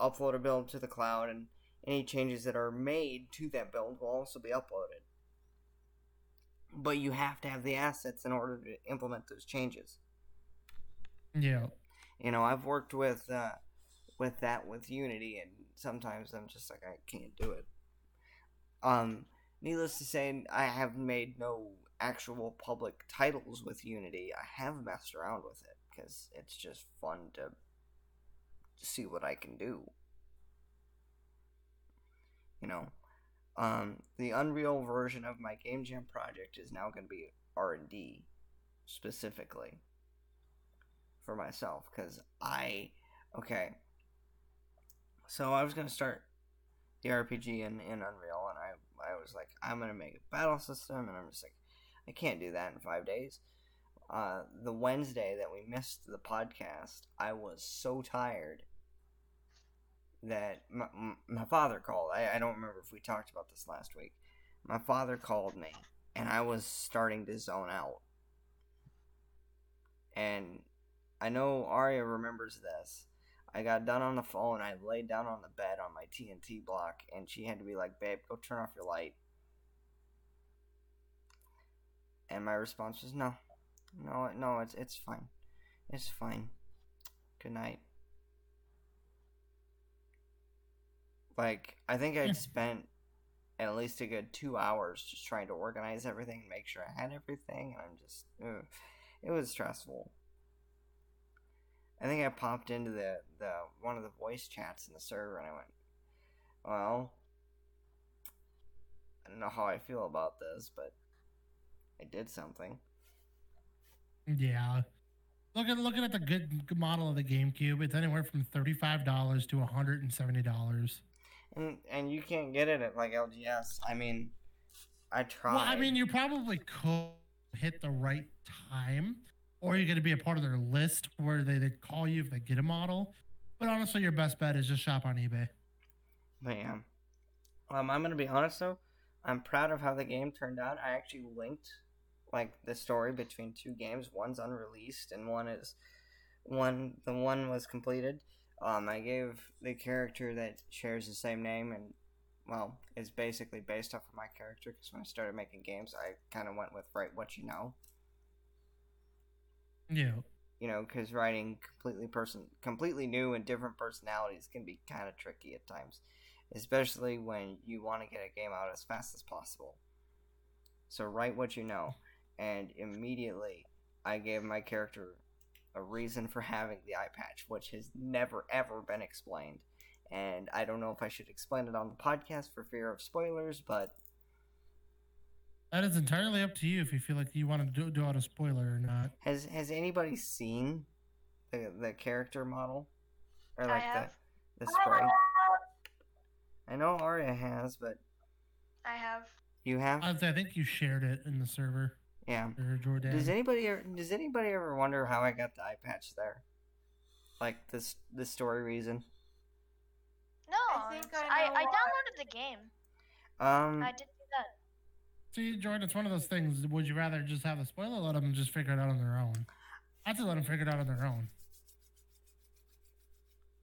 upload a build to the cloud and any changes that are made to that build will also be uploaded. But you have to have the assets in order to implement those changes Yeah. you know i've worked with uh with that with unity and sometimes i'm just like i can't do it. Um needless to say i have made no actual public titles with unity. I have messed around with it because it's just fun to see what i can do. You know um the unreal version of my game jam project is now going to be r&d specifically for myself because I okay. So I was gonna start the RPG in, in Unreal, and I I was like I'm gonna make a battle system, and I'm just like I can't do that in five days. Uh, the Wednesday that we missed the podcast, I was so tired that my, my father called. I, I don't remember if we talked about this last week. My father called me, and I was starting to zone out. And I know Arya remembers this. I got done on the phone. I laid down on the bed on my TNT block, and she had to be like, "Babe, go turn off your light." And my response was, "No, no, no. It's it's fine. It's fine. Good night." Like I think I'd spent at least a good two hours just trying to organize everything, and make sure I had everything, and I'm just, ugh. it was stressful. I think I popped into the, the one of the voice chats in the server and I went, Well I don't know how I feel about this, but I did something. Yeah. Looking looking at the good, good model of the GameCube, it's anywhere from thirty five dollars to hundred and seventy dollars. And and you can't get it at like LGS. I mean I tried. Well, I mean, you probably could hit the right time, or you're going to be a part of their list where they, they call you if they get a model. But honestly, your best bet is just shop on eBay. Yeah. Um, I'm gonna be honest though. I'm proud of how the game turned out. I actually linked like the story between two games. One's unreleased and one is one the one was completed. Um, I gave the character that shares the same name and well is basically based off of my character because when I started making games, I kind of went with write what you know. Yeah. You know, because writing completely person completely new and different personalities can be kind of tricky at times, especially when you want to get a game out as fast as possible. So write what you know, and immediately I gave my character a reason for having the eye patch, which has never ever been explained. And I don't know if I should explain it on the podcast for fear of spoilers, but That is entirely up to you if you feel like you want to do, do out a spoiler or not. has has anybody seen the the character model or I like have. the the sprite? I know Arya has, but I have. you have? I, I think you shared it in the server, yeah. or Jordan. Does anybody ever, does anybody ever wonder how I got the eye patch there? Like this the story reason. No, I think I I, I downloaded the game. Um I did do that. See, Jordan, it's one of those things. Would you rather just have a spoiler, let them just figure it out on their own? I'd say let them figure it out on their own.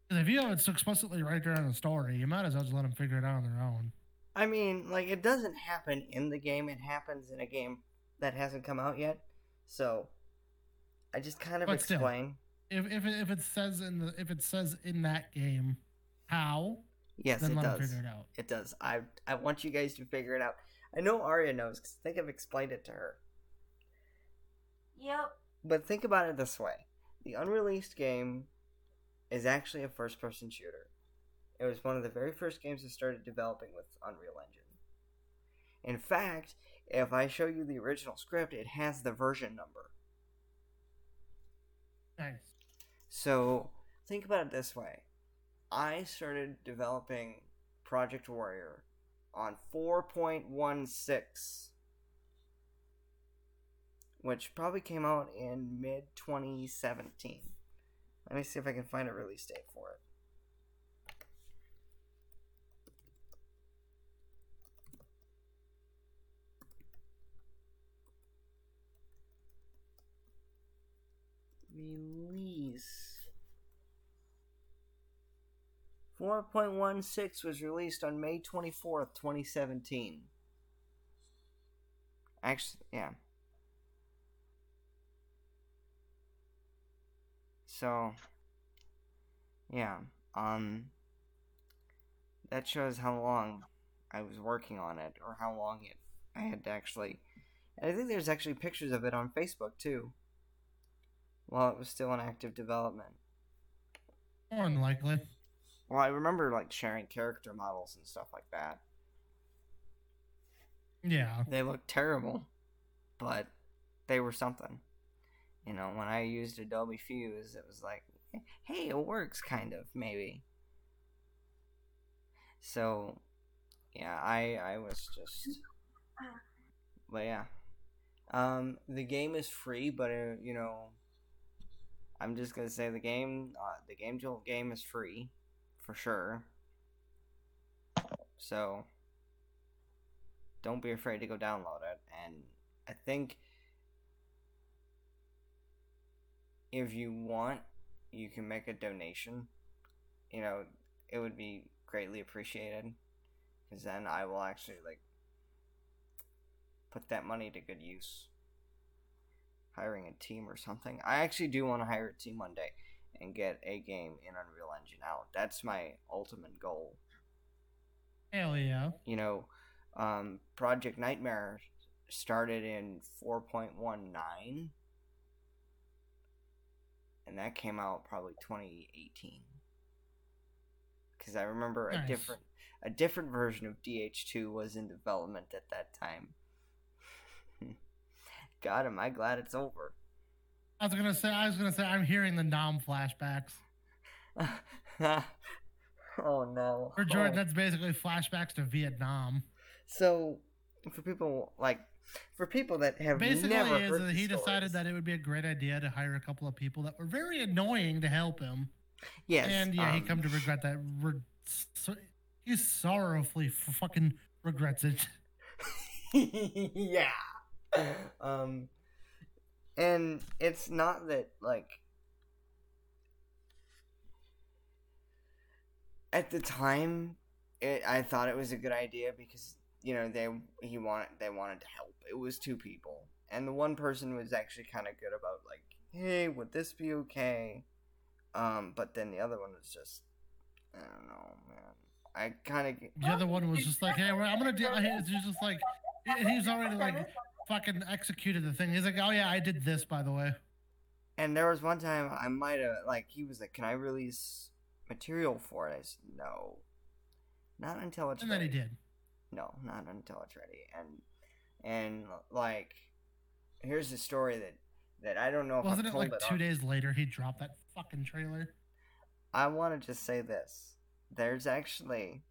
if you have it explicitly right there in the story, you might as well just let them figure it out on their own. I mean, like it doesn't happen in the game, it happens in a game that hasn't come out yet. So I just kind of But still. explain. If if it, if it says in the if it says in that game how, Yes, then it does. figure it out. It does. I I want you guys to figure it out. I know Arya knows because I think I've explained it to her. Yep. But think about it this way: the unreleased game is actually a first-person shooter. It was one of the very first games that started developing with Unreal Engine. In fact, if I show you the original script, it has the version number. Nice. So think about it this way: I started developing Project Warrior on 4.16, which probably came out in mid 2017. Let me see if I can find a release date for it. Release. 4.16 was released on May 24th, 2017. Actually, yeah. So, yeah, um, that shows how long I was working on it, or how long it I had to actually. And I think there's actually pictures of it on Facebook too. While it was still in active development. More than likely. Well, I remember like sharing character models and stuff like that. Yeah. They looked terrible, but they were something. You know, when I used Adobe Fuse, it was like, hey, it works, kind of, maybe. So, yeah, I I was just, but yeah, um, the game is free, but uh, you know, I'm just gonna say the game, uh, the Game Jolt game is free, for sure. So, don't be afraid to go download it. And I think if you want, you can make a donation. You know, it would be greatly appreciated. Because then I will actually, like, put that money to good use. Hiring a team or something. I actually do want to hire a team one day and get a game in Unreal Engine out. That's my ultimate goal Hell yeah. you know, um, Project Nightmare started in 4.19, and that came out probably 2018. Because I remember a different a different version of DH2 was in development at that time. God, am I glad it's over. I was gonna say. I was gonna say. I'm hearing the Nom flashbacks. oh no. For Jordan, Oh. that's basically flashbacks to Vietnam. So, for people like, for people that have Basically, never is heard that he decided that it would be a great idea to hire a couple of people that were very annoying to help him. yes, and yeah, he um, come to regret that. Re- so, he sorrowfully fucking regrets it. yeah. Um, and it's not that like at the time, it I thought it was a good idea because you know they he wanted they wanted to help. It was two people, and the one person was actually kind of good about like, hey, would this be okay? Um, but then the other one was just, I don't know, man. I kind of The other one was just like, hey, I'm gonna do. He's just like, he's already like fucking executed the thing. He's like, oh yeah, I did this by the way. And there was one time I might have like he was like, "Can I release material for it?" I said, "No, not until it's And then ready." he did. No, not until it's ready. And and like, here's the story that that I don't know if Wasn't I've it like it two on- days later he dropped that fucking trailer? I want to just say this: there's actually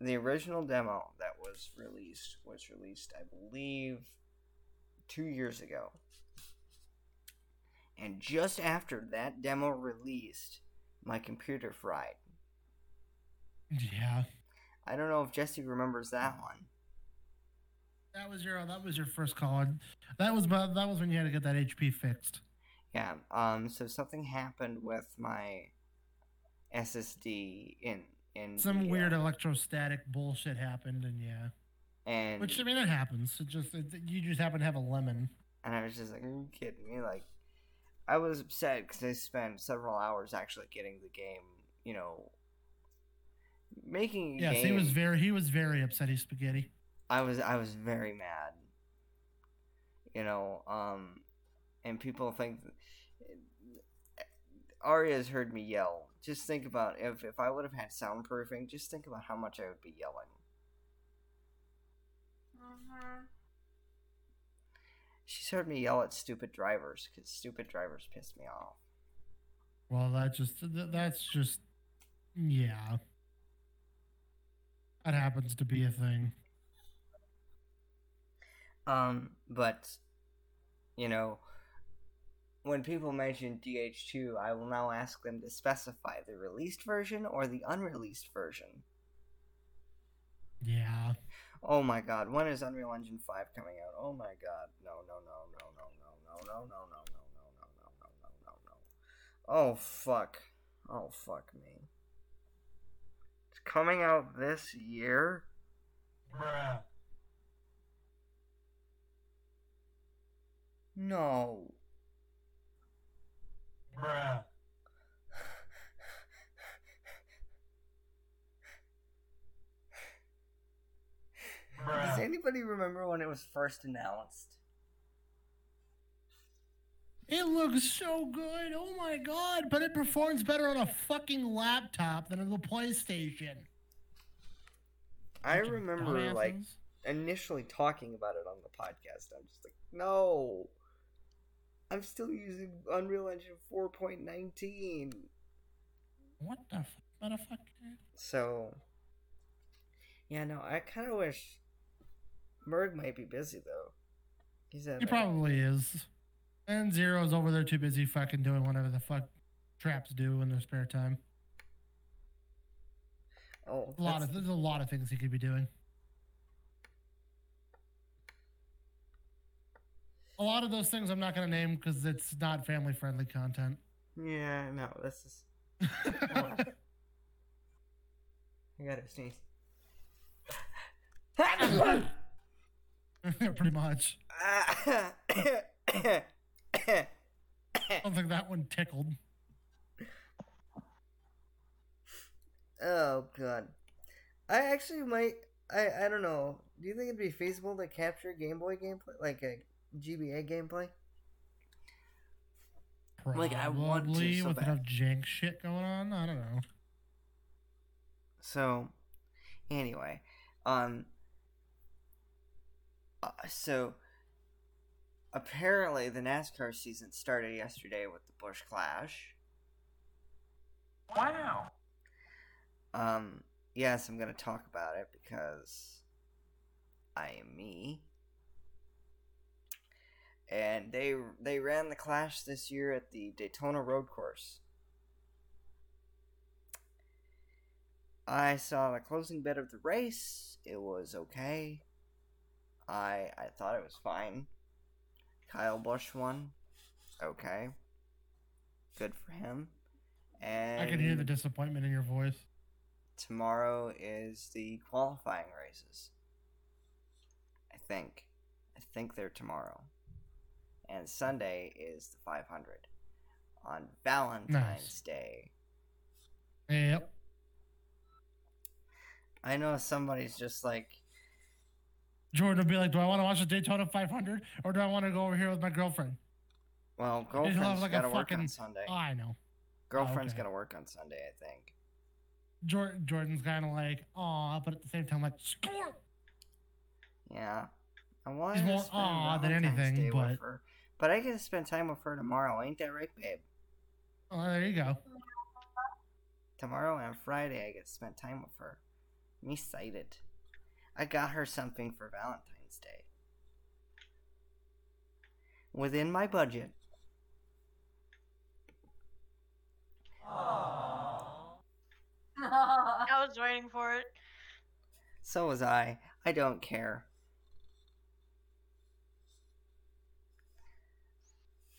the original demo that was released was released, I believe, two years ago. And just after that demo released, my computer fried. Yeah. I don't know if Jesse remembers that one. That was your that was your first call. That was about, that was when you had to get that HP fixed. Yeah. Um. So something happened with my SSD in in Some the, weird uh, electrostatic bullshit happened, and yeah. And Which I mean, it happens. It just it, you just happen to have a lemon. and I was just like, "Are you kidding me?" Like, I was upset because I spent several hours actually getting the game. You know, making Yes, game. he was very he was very upset. He's spaghetti. I was I was very mad. You know, um, and people think Arya's heard me yell. Just think about if if I would have had soundproofing. Just think about how much I would be yelling. She's heard me yell at stupid drivers because stupid drivers piss me off. Well, that just th- that's just yeah. That happens to be a thing. Um, but you know, when people mention DH2, I will now ask them to specify the released version or the unreleased version. Yeah. Oh my god, when is Unreal Engine 5 coming out? Oh my god. No, no, no, no, no, no, no, no, no, no, no, no, no, no, no, no, no, no. Oh fuck. Oh fuck me. It's coming out this year? bruh, No. bruh, Does bruh, anybody remember when it was first announced? It looks so good. Oh my god! But it performs better on a fucking laptop than on the PlayStation. I remember like initially talking about it on the podcast. I'm just like, no. I'm still using Unreal Engine 4.19. What the f- motherfucker? So, yeah, no, I kind of wish Merg might be busy though. He said, He probably is. And Zero's over there too busy fucking doing whatever the fuck traps do in their spare time. "Oh, A lot of there's a lot of things he could be doing. A lot of those things I'm not gonna name because it's not family friendly content. yeah, no, this is. I gotta sneeze. much. I don't think that one tickled. oh god, I actually might. I I don't know. Do you think it'd be feasible to capture Game Boy gameplay, like a GBA gameplay? Probably Like, I want to so with bad. enough jank shit going on. I don't know. So, anyway, um, uh, so apparently the NASCAR season started yesterday with the Busch Clash. wow, Um, yes, I'm gonna talk about it because I am me. And they they ran the Clash this year at the Daytona Road Course. I saw the closing bit of the race. It was okay. I I thought it was fine. Kyle Busch won. Okay. Good for him. And I can hear the disappointment in your voice. tomorrow is the qualifying races. I think. I think they're tomorrow. And Sunday is the 500 on Valentine's Nice. Day. Yep. I know somebody's just like, Jordan would be like, "Do I want to watch the Daytona 500 or do I want to go over here with my girlfriend?" well, he'll have, girlfriend's like, got to work on Sunday. Oh, I know. Girlfriend's okay. got to work on Sunday, I think. Jordan, Jordan's kind of like, "Aw," but at the same time, like, "Score!" Yeah. I want He's to more spend aw than anything, Day with but- her. But I get to spend time with her tomorrow. Ain't that right, babe? Oh, there you go. Tomorrow and Friday, I get to spend time with her. I'm excited. I got her something for Valentine's Day. Within my budget. I was waiting for it. So was I. I don't care.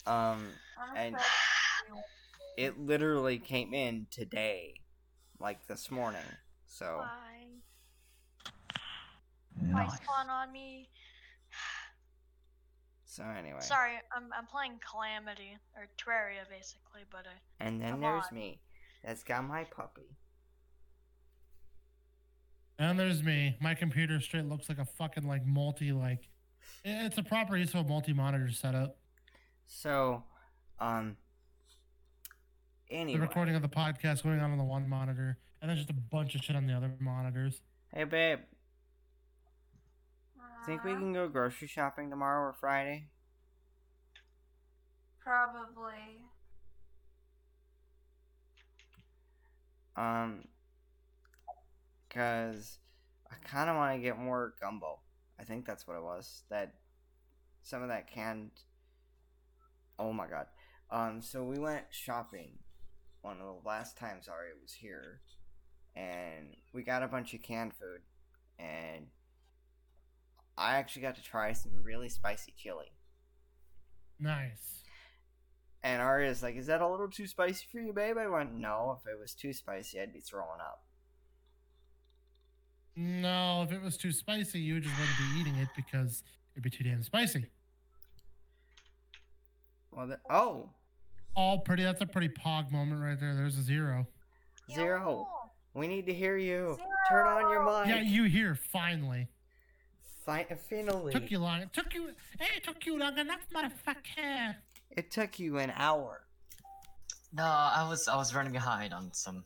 Um, And- it literally came in today, like this morning. So Why? Why Nice. spawn on me? so anyway. Sorry, I'm I'm playing Calamity or Terraria basically, but uh, And then there's on. me. That's got my puppy. And there's me. My computer straight looks like a fucking like multi like. It's a proper use of a multi-monitor setup. So, um. Anyway, The recording of the podcast going on on the one monitor, and then just a bunch of shit on the other monitors. hey babe, think we can go grocery shopping tomorrow or Friday? Probably. Um, cause I kind of want to get more gumbo. I think that's what it was. That some of that canned. Oh my god. Um, so we went shopping one of the last times Arya was here, and we got a bunch of canned food, and I actually got to try some really spicy chili. Nice. And Arya's like, "Is that a little too spicy for you, babe?" I went, "No. If it was too spicy, I'd be throwing up." No, if it was too spicy, you just wouldn't be eating it because it'd be too damn spicy. Well, the- oh, All pretty. That's a pretty pog moment right there. There's a zero. Zero. We need to hear you. Turn on your mic. Yeah, you here finally. Fi- finally. Took you long. It took you. Hey, it took you long enough, motherfucker. It took you an hour. No, I was I was running behind on some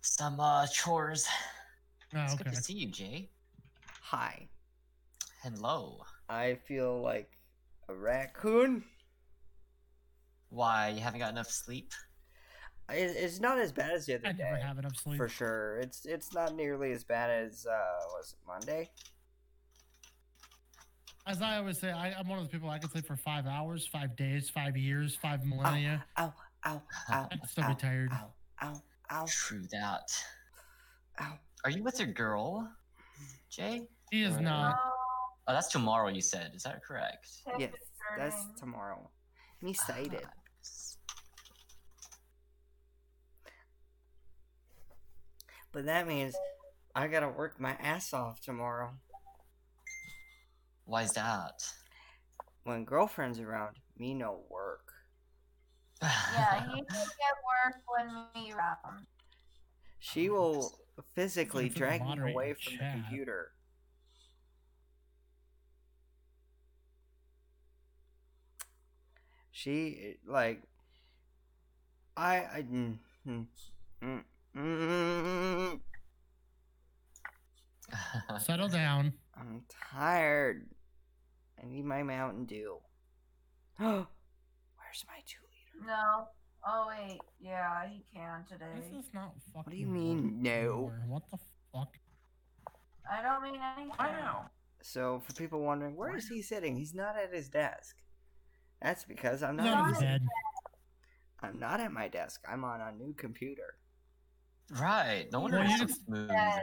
some uh chores. Oh, It's okay. good to see you, Jay. Hi. Hello. I feel like a raccoon. Why you haven't got enough sleep? It's not as bad as the other I never have enough sleep. for sure. It's it's not nearly as bad as uh was it Monday? As I always say, I, I'm one of those people I can sleep for five hours, five days, five years, five millennia. Ow, ow, ow, I'd still ow, be tired. ow, ow, ow, True that. ow. Are you with your girl, Jay? He is Uh, not. Oh, that's tomorrow. You said. Is that correct? Yes, that's tomorrow. I'm excited. Nice. But that means I gotta work my ass off tomorrow. Why's that? When girlfriend's around, me no work. Yeah, he can get work when we round. She will physically Someone took a drag me away in from the computer. She like I I mm, mm, mm, mm, Settle down. I'm tired. I need my Mountain Dew. Oh, where's my two liter? No. Oh wait, yeah, he can today. This is not fucking. What do you mean, no? What the fuck? I don't mean anything. I know. So for people wondering, where is he sitting? He's not at his desk. That's because I'm not. on at his my- bed. I'm not at my desk. I'm on a new computer. right. No wonder Well, it's you so just- smooth. Dead.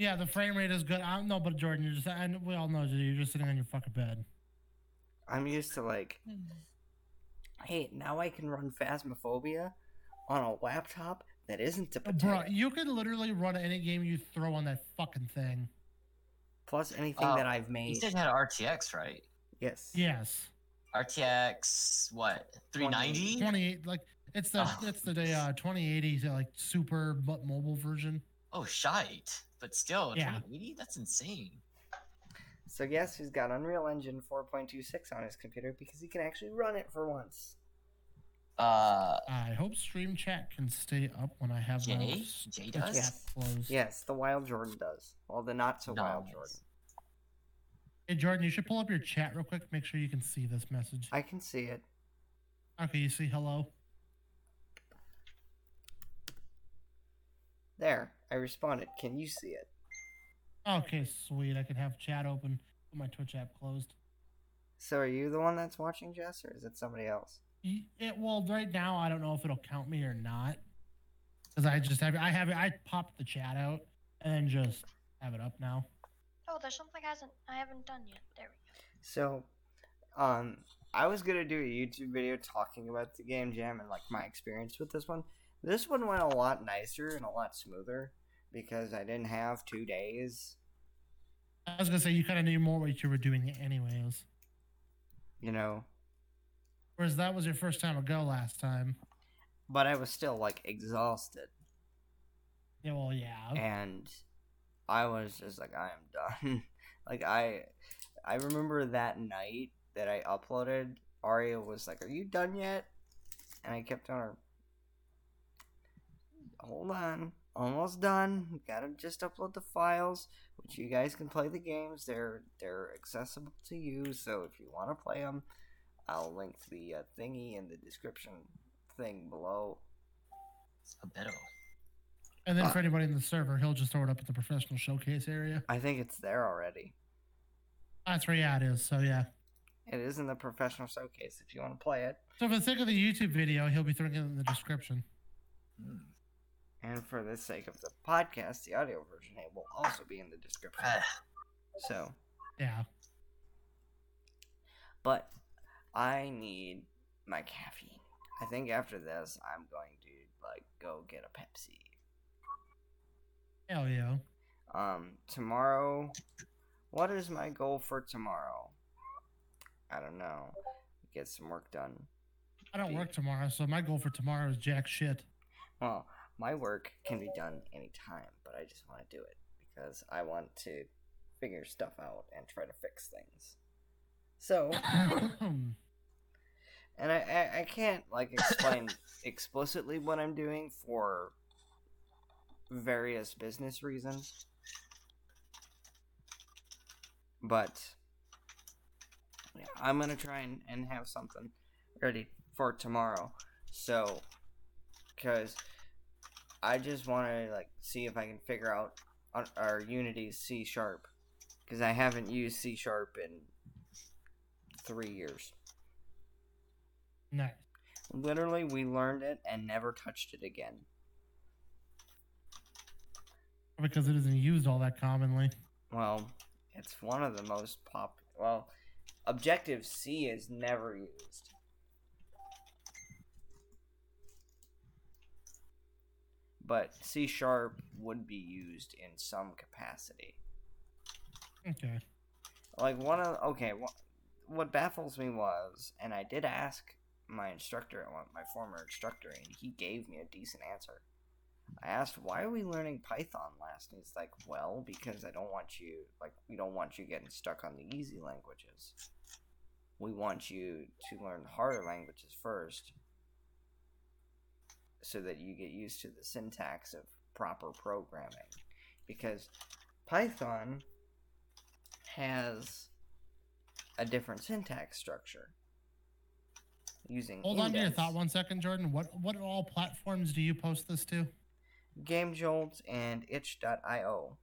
Yeah, the frame rate is good. I don't know, but Jordan, you're just and we all know that you're just sitting on your fucking bed. I'm used to like, hey, now I can run Phasmophobia on a laptop that isn't a potato. Bro, you can literally run any game you throw on that fucking thing. Plus anything Oh, that I've You made. said you had RTX, right? Yes. Yes. RTX what? 390? 28 like it's the Oh. it's the day uh 2080 like super but mobile version. Oh, shite. But still, Yeah. 2080? That's insane. So guess who's got Unreal Engine 4.26 on his computer because he can actually run it for once. Uh, I hope stream chat can stay up when I have my Jay? s- Jay does? Yes. closed. Yes, the Wild Jordan does. Well, the not so Wild Nice. Jordan. Hey Jordan, you should pull up your chat real quick. Make sure you can see this message. I can see it. Okay, you see hello. There, I responded. Can you see it? Okay, sweet. I can have chat open. Put my Twitch app closed. So are you the one that's watching, Jess, or is it somebody else? Y- It, well, right now I don't know if it'll count me or not, because I just have I have. I popped the chat out and then just have it up now. Oh, there's something I hasn't I haven't done yet. There we go. So, um, I was gonna do a YouTube video talking about the game jam and like my experience with this one. This one went a lot nicer and a lot smoother because I didn't have two days. I was gonna say you kind of knew more what you were doing anyways. You know, Whereas that was your first time ago last time. but I was still like exhausted, Yeah, well, yeah. and I was just like, I am done. like I, I remember that night that I uploaded. Arya was like, "Are you done yet?" And I kept on her. Hold on, almost done. Gotta just upload the files, which you guys can play the games. They're they're accessible to you. So if you want to play them, I'll link the uh, thingy in the description thing below. a beto. And then Uh, for anybody in the server, he'll just throw it up at the professional showcase area. I think it's there already. That's where yeah it is. So yeah. It is in the professional showcase if you want to play it. So for the sake of the YouTube video, he'll be throwing it in the description. Hmm. And for the sake of the podcast, the audio version it will also be in the description. So, Yeah. but I need my caffeine. I think after this, I'm going to like go get a Pepsi. Hell yeah. Um, tomorrow, what is my goal for tomorrow? I don't know. Get some work done. I don't work tomorrow, so my goal for tomorrow is jack shit. Well, my work can be done anytime, but I just want to do it because I want to figure stuff out and try to fix things. So, and I, I, I can't like explain explicitly what I'm doing for various business reasons, but yeah, I'm gonna try and, and have something ready for tomorrow. So, because I just want to like see if I can figure out our, our Unity C sharp because I haven't used C sharp in three years. nice. Literally, we learned it and never touched it again. Because it isn't used all that commonly. Well, it's one of the most pop. Well, Objective C is never used. But C sharp would be used in some capacity. Okay. Like one of okay, what, what baffles me was, and I did ask my instructor, my former instructor, and he gave me a decent answer. I asked, "Why are we learning Python last?" And he's like, "Well, because I don't want you like we don't want you getting stuck on the easy languages. We want you to learn harder languages first, so that you get used to the syntax of proper programming. Because Python has a different syntax structure using Hold on to your thought one second, Jordan. What what all platforms do you post this to? Game Jolt and itch.io.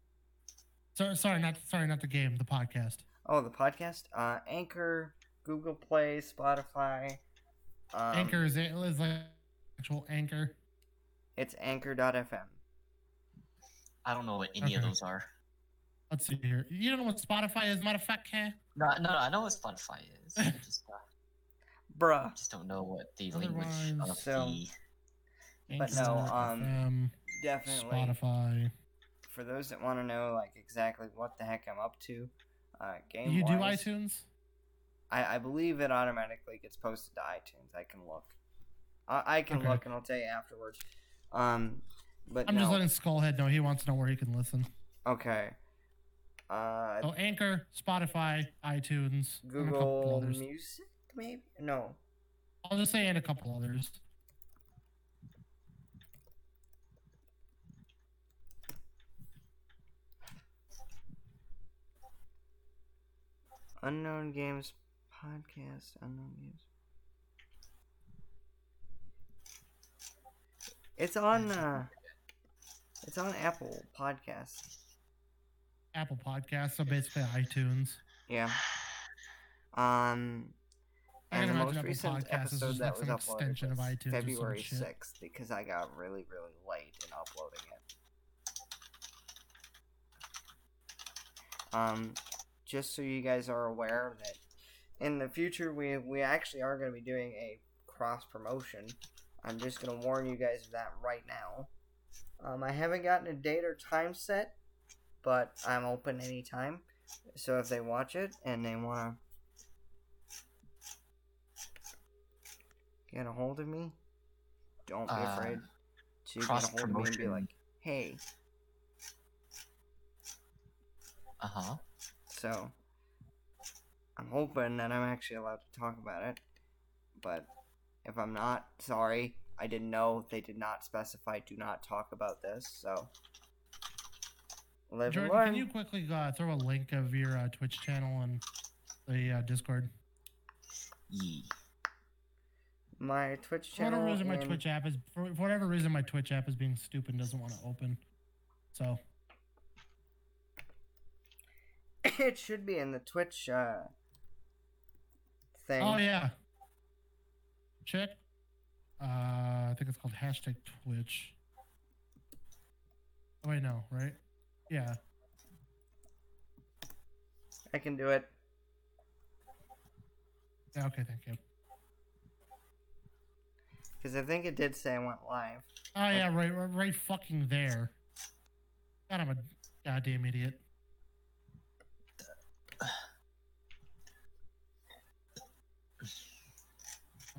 Sorry, sorry, not sorry, not the game, the podcast. Oh, the podcast? Uh, Anchor, Google Play, Spotify. Um, Anchor is, is like actual anchor. It's anchor.fm. I don't know what any of Okay. those are. Let's see here. You don't know what Spotify is, motherfucker? No, no, no, I know what Spotify is. I just, uh, Bruh. just don't know what the language Otherwise- of So- the. But no, Anchor, um, FM, Definitely. Spotify. For those that want to know, like, exactly what the heck I'm up to, uh, game You do iTunes? I, I believe it automatically gets posted to iTunes. I can look. I, I can Okay. look and I'll tell you afterwards. Um, but I'm no. just letting Skullhead know he wants to know where he can listen. Okay. Uh, So Anchor, Spotify, iTunes, and a couple Google. Music, maybe? No. I'll just say and a couple others. Unknown Games Podcast. Unknown Games. It's on. Uh, it's on Apple Podcasts. Apple Podcasts, so basically iTunes. Yeah. Um. I And the most recent episode that was like uploaded some extension of was iTunes February sixth because I got really really late in uploading it. Um, just so you guys are aware that in the future we we actually are going to be doing a cross promotion. I'm just going to warn you guys of that right now. Um, I haven't gotten a date or time set, but I'm open anytime. So if they watch it and they want to get a hold of me, don't be Uh, afraid to get a hold of me and be like, "Hey." Uh huh. So I'm hoping that I'm actually allowed to talk about it. But if I'm not, sorry. I didn't know they did not specify do not talk about this, so live and learn. can you quickly uh, throw a link of your uh, Twitch channel and the uh, Discord? Yee. My Twitch channel. For whatever reason, my and- Twitch app is for, for whatever reason my Twitch app is being stupid and doesn't want to open. So it should be in the Twitch uh, thing. Oh yeah. Check. Uh, I think it's called hashtag Twitch. Oh I know, right? Yeah. I can do it. Yeah. Okay. Thank you. Because I think it did say I went live. Oh yeah, right, right, right fucking there. God, I'm a goddamn idiot.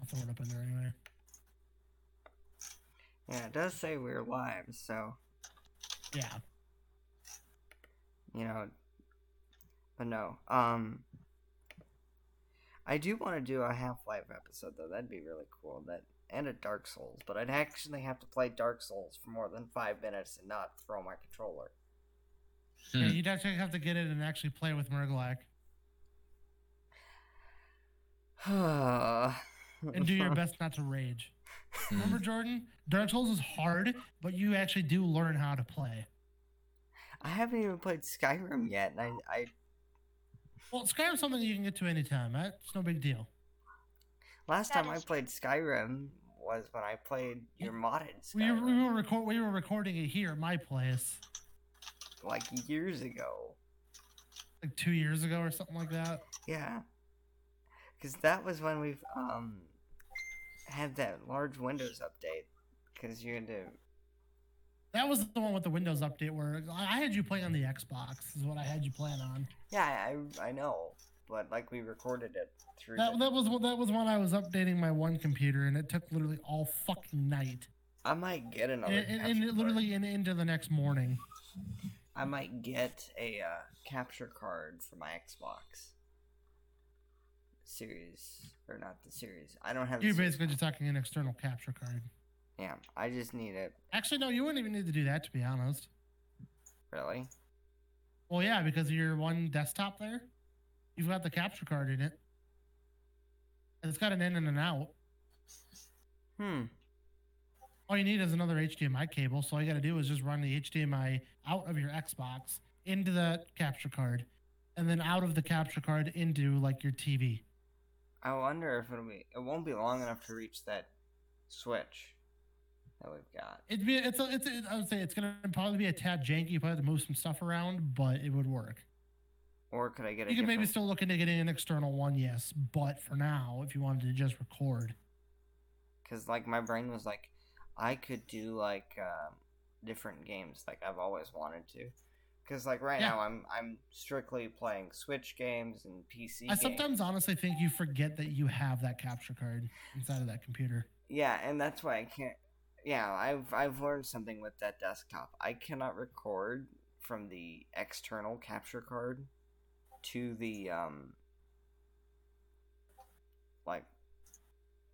Throw it up in there anyway. Yeah, it does say we're live, so, Yeah. you know. But no. Um. I do want to do a Half Life episode, though. That'd be really cool. That And a Dark Souls. But I'd actually have to play Dark Souls for more than five minutes and not throw my controller. Yeah, Hmm. you'd actually have to get it and actually play with Murgalak and do your best not to rage. Remember, Jordan? Dark Souls is hard, but you actually do learn how to play. I haven't even played Skyrim yet, and I, I Well, Skyrim's something you can get to anytime. Right? It's no big deal. last That time I played Skyrim was when I played your modded We were, Skyrim, we were record we were recording it here at my place like years ago. like two years ago or something like that. Yeah, because that was when we've um had that large Windows update. Because you had to, That was the one with the Windows update where I had you play on the Xbox. Is what I had you playing on. yeah, I I know, but like we recorded it through. That, the- that was that was when I was updating my one computer, and it took literally all fucking night, I might get another. and, and, and literally in, into the next morning. I might get a uh, capture card for my Xbox series, or not the series. I don't have. You're basically just talking an external capture card. Yeah, I just need it. Actually, no, you wouldn't even need to do that to be honest. Really? Well, yeah, because your one desktop there, you've got the capture card in it. And it's got an in and an out. Hmm. All you need is another HDMI cable. So all you got to do is just run the HDMI out of your Xbox into the capture card, and then out of the capture card into like your TV. I wonder if it'll be. It won't be long enough to reach that switch. that we've got. It'd be it's a, it's a, I would say it's gonna probably be a tad janky. You probably have to move some stuff around, but it would work. Or could I get a You can maybe still look into getting an external one, yes. But for now, if you wanted to just record, because like my brain was like i could do like um different games like i've always wanted to because like right Yeah. now i'm i'm strictly playing switch games and pc I games. sometimes honestly think you forget that you have that capture card inside of that computer. yeah and that's why i can't yeah i've i've learned something with that desktop i cannot record from the external capture card to the um like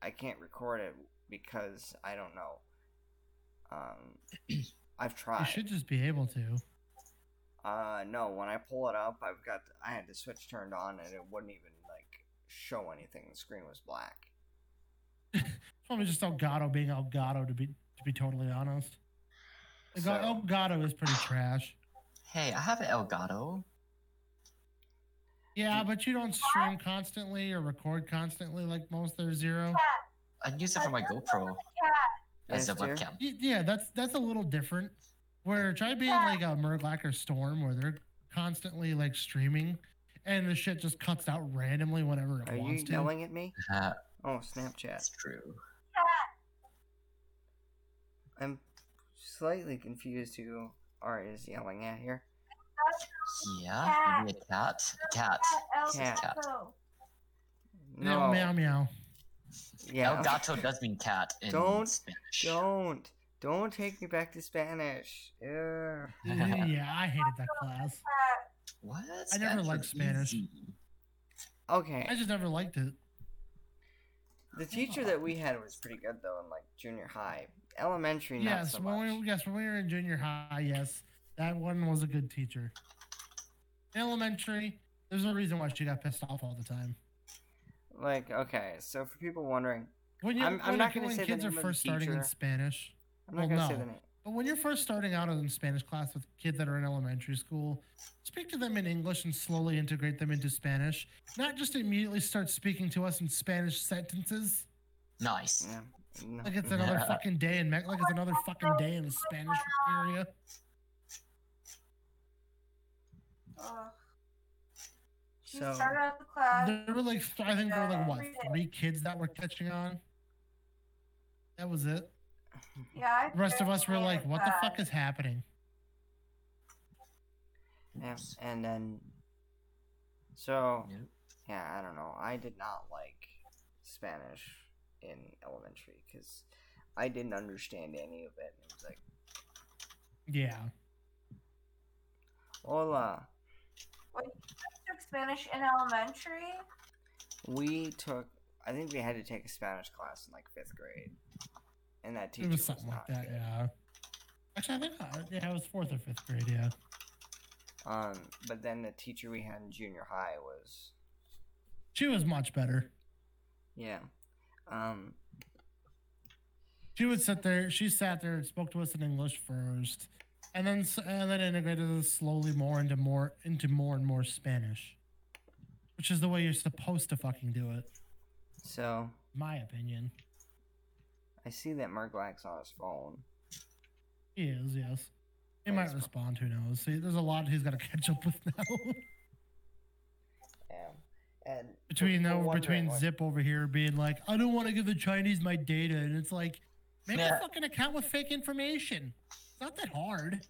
i can't record it because i don't know um i've You tried should just be able to. Uh no when i pull it up i've got i had the switch turned on and it wouldn't even like show anything the screen was black Probably just Elgato being Elgato to be to be totally honest. So- Elgato is pretty trash. hey, I have an Elgato. Yeah, but you don't stream constantly or record constantly like most. They're zero. I use it for my GoPro as a webcam. Yeah, that's that's a little different. Where try being like a Murglac or Storm, where they're constantly like streaming, and the shit just cuts out randomly whenever it are you wants to. yelling at me Uh, oh snapchat that's true. i'm slightly confused who Art is yelling at here Yeah, maybe a cat. A cat. Cat. Elgato. Meow meow meow. Yeah. Elgato does mean cat in Don't- Spanish. Don't. Don't take me back to Spanish. Yeah. yeah, I hated that class. What? I never Spanish liked is Spanish. easy. Okay. I just never liked it. The teacher that we had was pretty good though in like junior high. Elementary, not Yes, so when much. we yes when we were in junior high, yes, that one was a good teacher. Elementary, there's no reason why she got pissed off all the time. Like, okay, so for people wondering, When you I'm- I'm not gonna when say the kids are name of the first starting in. Spanish, I'm not Well, gonna say no. the name. but when you're first starting out in Spanish class with kids that are in elementary school, speak to them in English and slowly integrate them into Spanish. Not just immediately start speaking to us in Spanish sentences. Nice. Yeah. No. Like it's another Yeah. fucking day in Me- like it's another fucking day in the Spanish area. Ugh. She So started out the class. There were like I think there were like what three kids that were catching on. That was it. Yeah, I The rest of us were like, made it "What the fuck is happening?" yeah, and then so Yep. yeah, I don't know. I did not like Spanish in elementary because I didn't understand any of it. It was like, Yeah. hola. Wait, you took Spanish in elementary? We took. I think we had to take a Spanish class in like fifth grade, and that teacher It was something like not that. good. Yeah. Actually, I think uh, yeah, it was fourth or fifth grade. Yeah. Um, but then the teacher we had in junior high was She was much better. yeah. Um, She would sit there. She sat there and spoke to us in English first, and then and then integrated us slowly more into more into more and more Spanish, which is the way you're supposed to fucking do it, so my opinion. I see that Murglak's on his phone. He is, yes. He Thanks, might respond. Who knows? See, there's a lot he's got to catch up with now. Yeah, and between now, between like, Zip over here being like, I don't want to give the Chinese my data, and it's like, make Yeah. a fucking account with fake information. It's not that hard.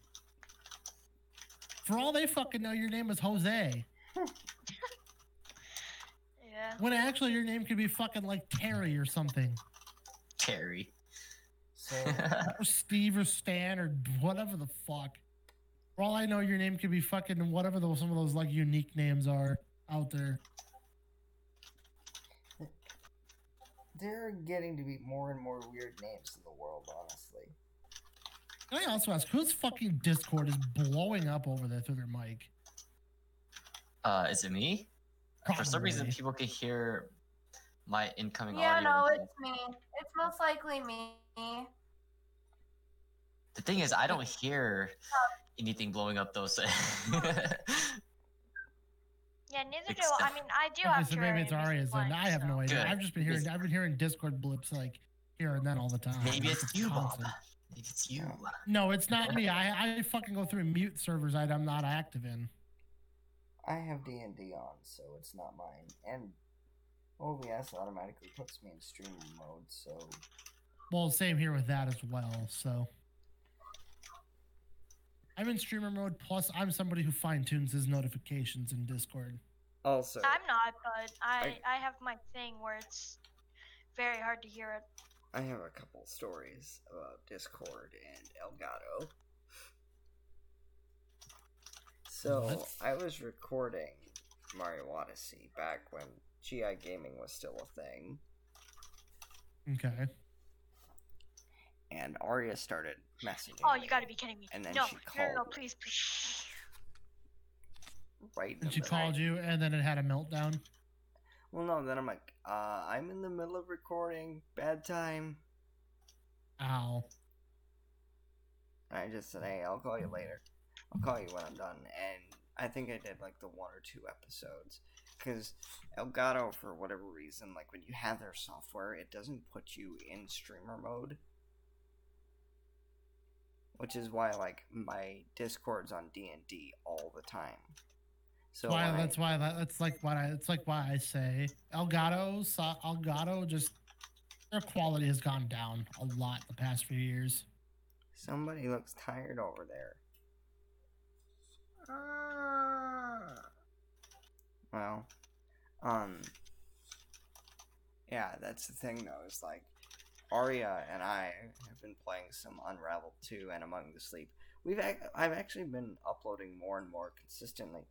For all they fucking know, your name is Jose. Yeah. When actually your name could be fucking like Terry or something, Terry. So or Steve or Stan or whatever the fuck. For all I know, your name could be fucking whatever those some of those like unique names are out there. there are getting to be more and more weird names in the world, honestly. Can I also ask whose fucking Discord is blowing up over there through their mic? uh, is it me? For some reason, people can hear my incoming Yeah, audio. no, it's me. It's most likely me. The thing is, I don't hear anything blowing up those. Yeah, neither do I. I. mean, I do Okay, have so maybe it's Terrarium Arya's then. Display, I have no idea. Good. I've just been hearing I've been hearing Discord blips like here and then all the time. Maybe it's you, Bob. Maybe it's you. No, it's not me. I, I fucking go through and mute servers that I'm not active in. I have D and D on, so it's not mine. And OBS automatically puts me in streamer mode, so Well, same here with that as well. So I'm in streamer mode. Plus, I'm somebody who fine tunes his notifications in Discord. also I'm not, but I I have my thing where it's very hard to hear it. I have a couple stories about Discord and Elgato. So What? I was recording Mario Odyssey back when GI Gaming was still a thing, Okay. and Arya started messaging. Oh, you gotta be kidding me! And then no, she no, no, no, please, please. right. And she called you, and then it had a meltdown. Well, no. Then I'm like, uh, I'm in the middle of recording. Bad time. Ow. I just said, hey, I'll call you later. I'll call you when I'm done. And I think I did like the one or two episodes. Because Elgato, for whatever reason, like when you have their software, it doesn't put you in streamer mode. Which is why, like, my Discord's on D&D all the time. So why, when I- that's why that, that's like why I, it's like why I say Elgato, so, Elgato just their quality has gone down a lot the past few years. somebody looks tired over there. Uh, Well, um, yeah, that's the thing though. Is like Arya and I have been playing some Unraveled 2 and Among the Sleep. We've ac- I've actually been uploading more and more consistently.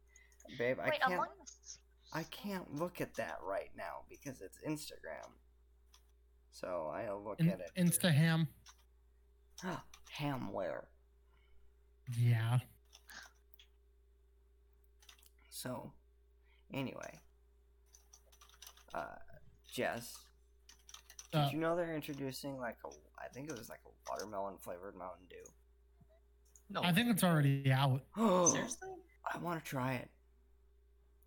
Babe, I can't among us. I can't look at that right now because it's Instagram. So I'll look In, at it. Instaham. Hamware. Yeah. So, anyway, uh, Jess, did Uh, you know they're introducing like a, I think it was like a watermelon flavored Mountain Dew. No. I think it's already out. Seriously? I want to try it.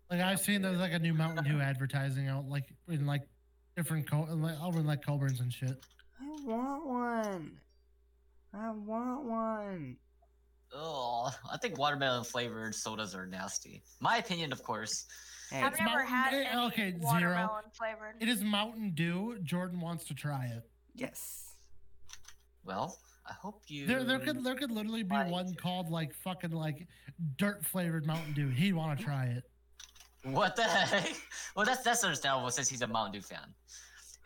Like I've seen there's like a new Mountain Dew advertising out, like in like different co- like over in like Coborn's and shit. I want one. I want one. Oh, I think watermelon flavored sodas are nasty. My opinion, of course. Hey, I've It's never Mountain- had any okay, zero. watermelon flavored. It is Mountain Dew. Jordan wants to try it. yes. Well, I hope you. There, there could there could literally be Right. one called like fucking like dirt flavored Mountain Dew. He'd want to try it. What the heck? Well, that's that's understandable since he's a Mountain Dew fan.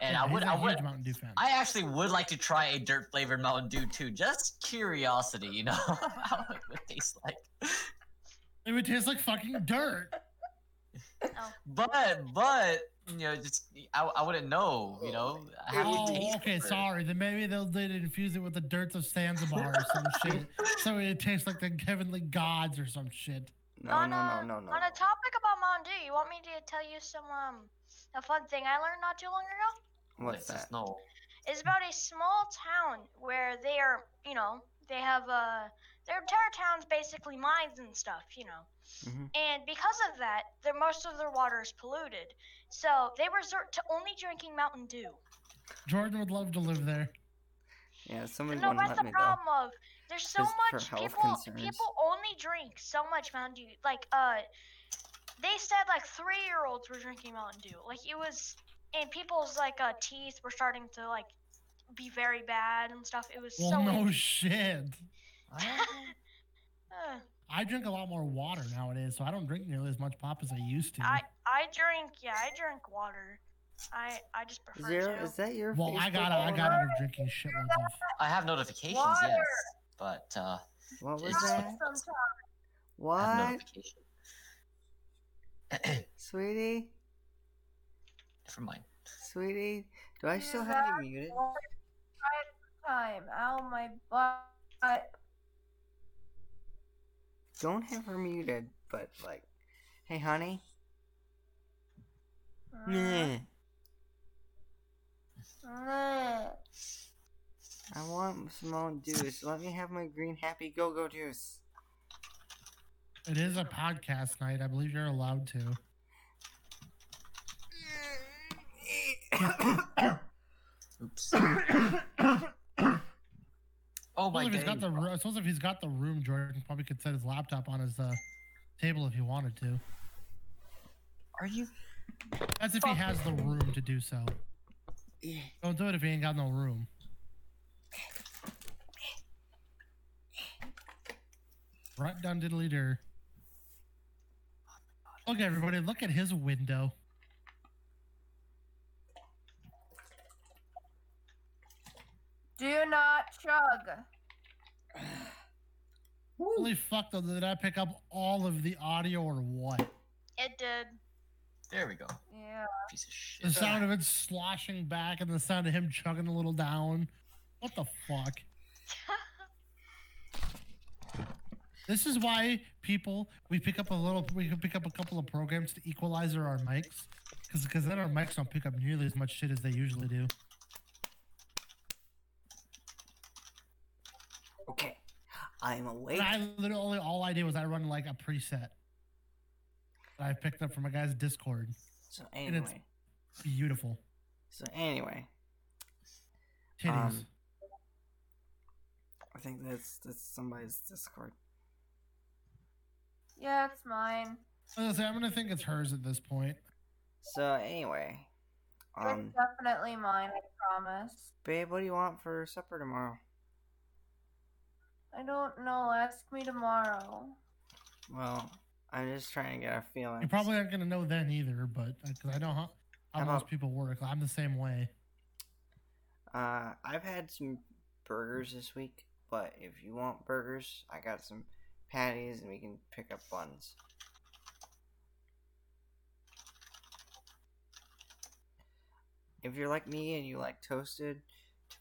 And Yeah, I would, he's a I would, Mountain Dew fan. I actually would like to try a dirt flavored Mountain Dew too, just curiosity, you know, how it would taste like. It would taste like fucking dirt. But, but, you know, just I, I wouldn't know, you know. I have to Oh, taste okay, it sorry. Then maybe they'll they'd infuse it with the dirt of Zanzibar or some shit, so it tastes like the heavenly gods or some shit. No, on no, a, no, no, no. On a topic about Mountain Dew, you want me to tell you some um a fun thing I learned not too long ago? What's that? No. It's about a small town where they are, you know, they have uh their entire town's basically mines and stuff, you know. Mhm. And because of that, their most of their water is polluted. So they resort to only drinking Mountain Dew. Jordan would love to live there. Yeah, somebody no, wouldn't that's let the me though. problem of there's so Just for much health people concerns. people only drink so much Mountain Dew. Like uh they said like three year olds were drinking Mountain Dew. Like it was and people's like uh teeth were starting to like be very bad and stuff. It was Well, so no shit. Uh, I drink a lot more water nowadays, so I don't drink nearly as much pop as I used to. I I drink yeah, I drink water. I I just prefer Zero, to. is that your well, I Facebook got I got out of drinking shitloads of. I have notifications, Water. yes, but uh, What was that? Sometimes. I have What? Sweetie? Never mind. Sweetie? Do I still have you muted? Time. Ow, my butt. Don't have her muted, but like, hey honey? Meh. Meh. I want some Mountain Dew, let me have my green happy go-go juice. It is a podcast night. I believe you're allowed to. Oops. Oh my if he's got god. ro- suppose if he's got the room, Jordan probably could set his laptop on his uh, table if he wanted to. Are you? That's if he has the room to do so. Don't do it if he ain't got no room. Right down diddly der. Look, everybody, look at his window. Do not chug. Holy fuck, though, did I pick up all of the audio or what? It did. There we go. Yeah. Piece of shit. The sound of it sloshing back and the sound of him chugging a little down. What the fuck? This is why people we pick up a little we can pick up a couple of programs to equalize our mics because because then our mics don't pick up nearly as much shit as they usually do. Okay, I'm awake. And I literally all I did was I run like a preset that I picked up from a guy's Discord. So and it's- anyway, Beautiful so anyway, titties. Um, I think that's that's somebody's Discord. Yeah, it's mine. I was gonna say, I'm gonna think it's hers at this point. So anyway, um, it's definitely mine, I promise. babe, what do you want for supper tomorrow? I don't know. Ask me tomorrow. Well, I'm just trying to get a feeling. You probably aren't gonna know then either, but because I know how, how How most people work. I'm the same way. Uh, I've had some burgers this week, but if you want burgers, I got some patties and we can pick up buns. If you're like me and you like toasted,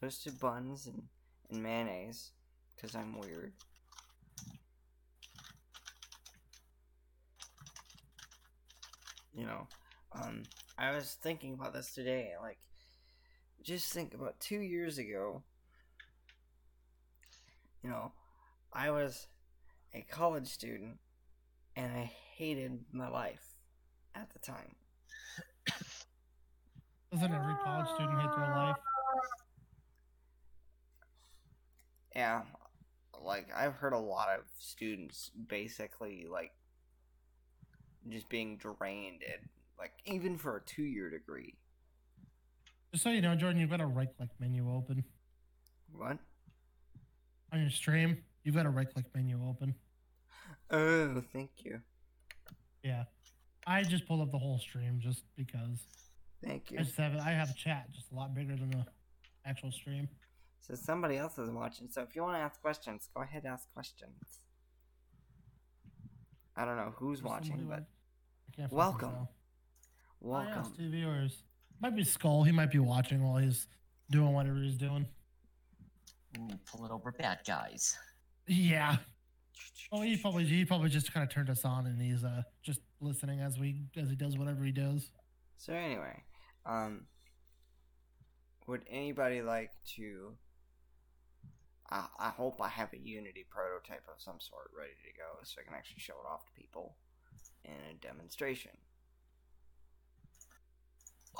toasted buns and, and mayonnaise, because I'm weird. You know, um, I was thinking about this today, like, just think about two years ago. You know, I was a college student and I hated my life at the time. Doesn't every college student hate their life? Yeah, like I've heard a lot of students basically like just being drained and like even for a two year degree. Just so you know, Jordan, you've got a right click menu open What? on your stream. You've got a right click menu open. Oh, thank you. Yeah, I just pulled up the whole stream just because. Thank you. I just have I have a chat just a lot bigger than the actual stream. So somebody else is watching. So if you want to ask questions, go ahead and ask questions. I don't know who's There's watching, but wa- I can't fucking welcome. tell. Yes, welcome. two viewers. Might be Skull. He might be watching while he's doing whatever he's doing. Ooh, pull it over bad guys. Yeah. Oh, he probably he probably just kind of turned us on and he's uh just listening as we as he does whatever he does. So anyway, um, would anybody like to? I, I hope I have a Unity prototype of some sort ready to go, so I can actually show it off to people in a demonstration.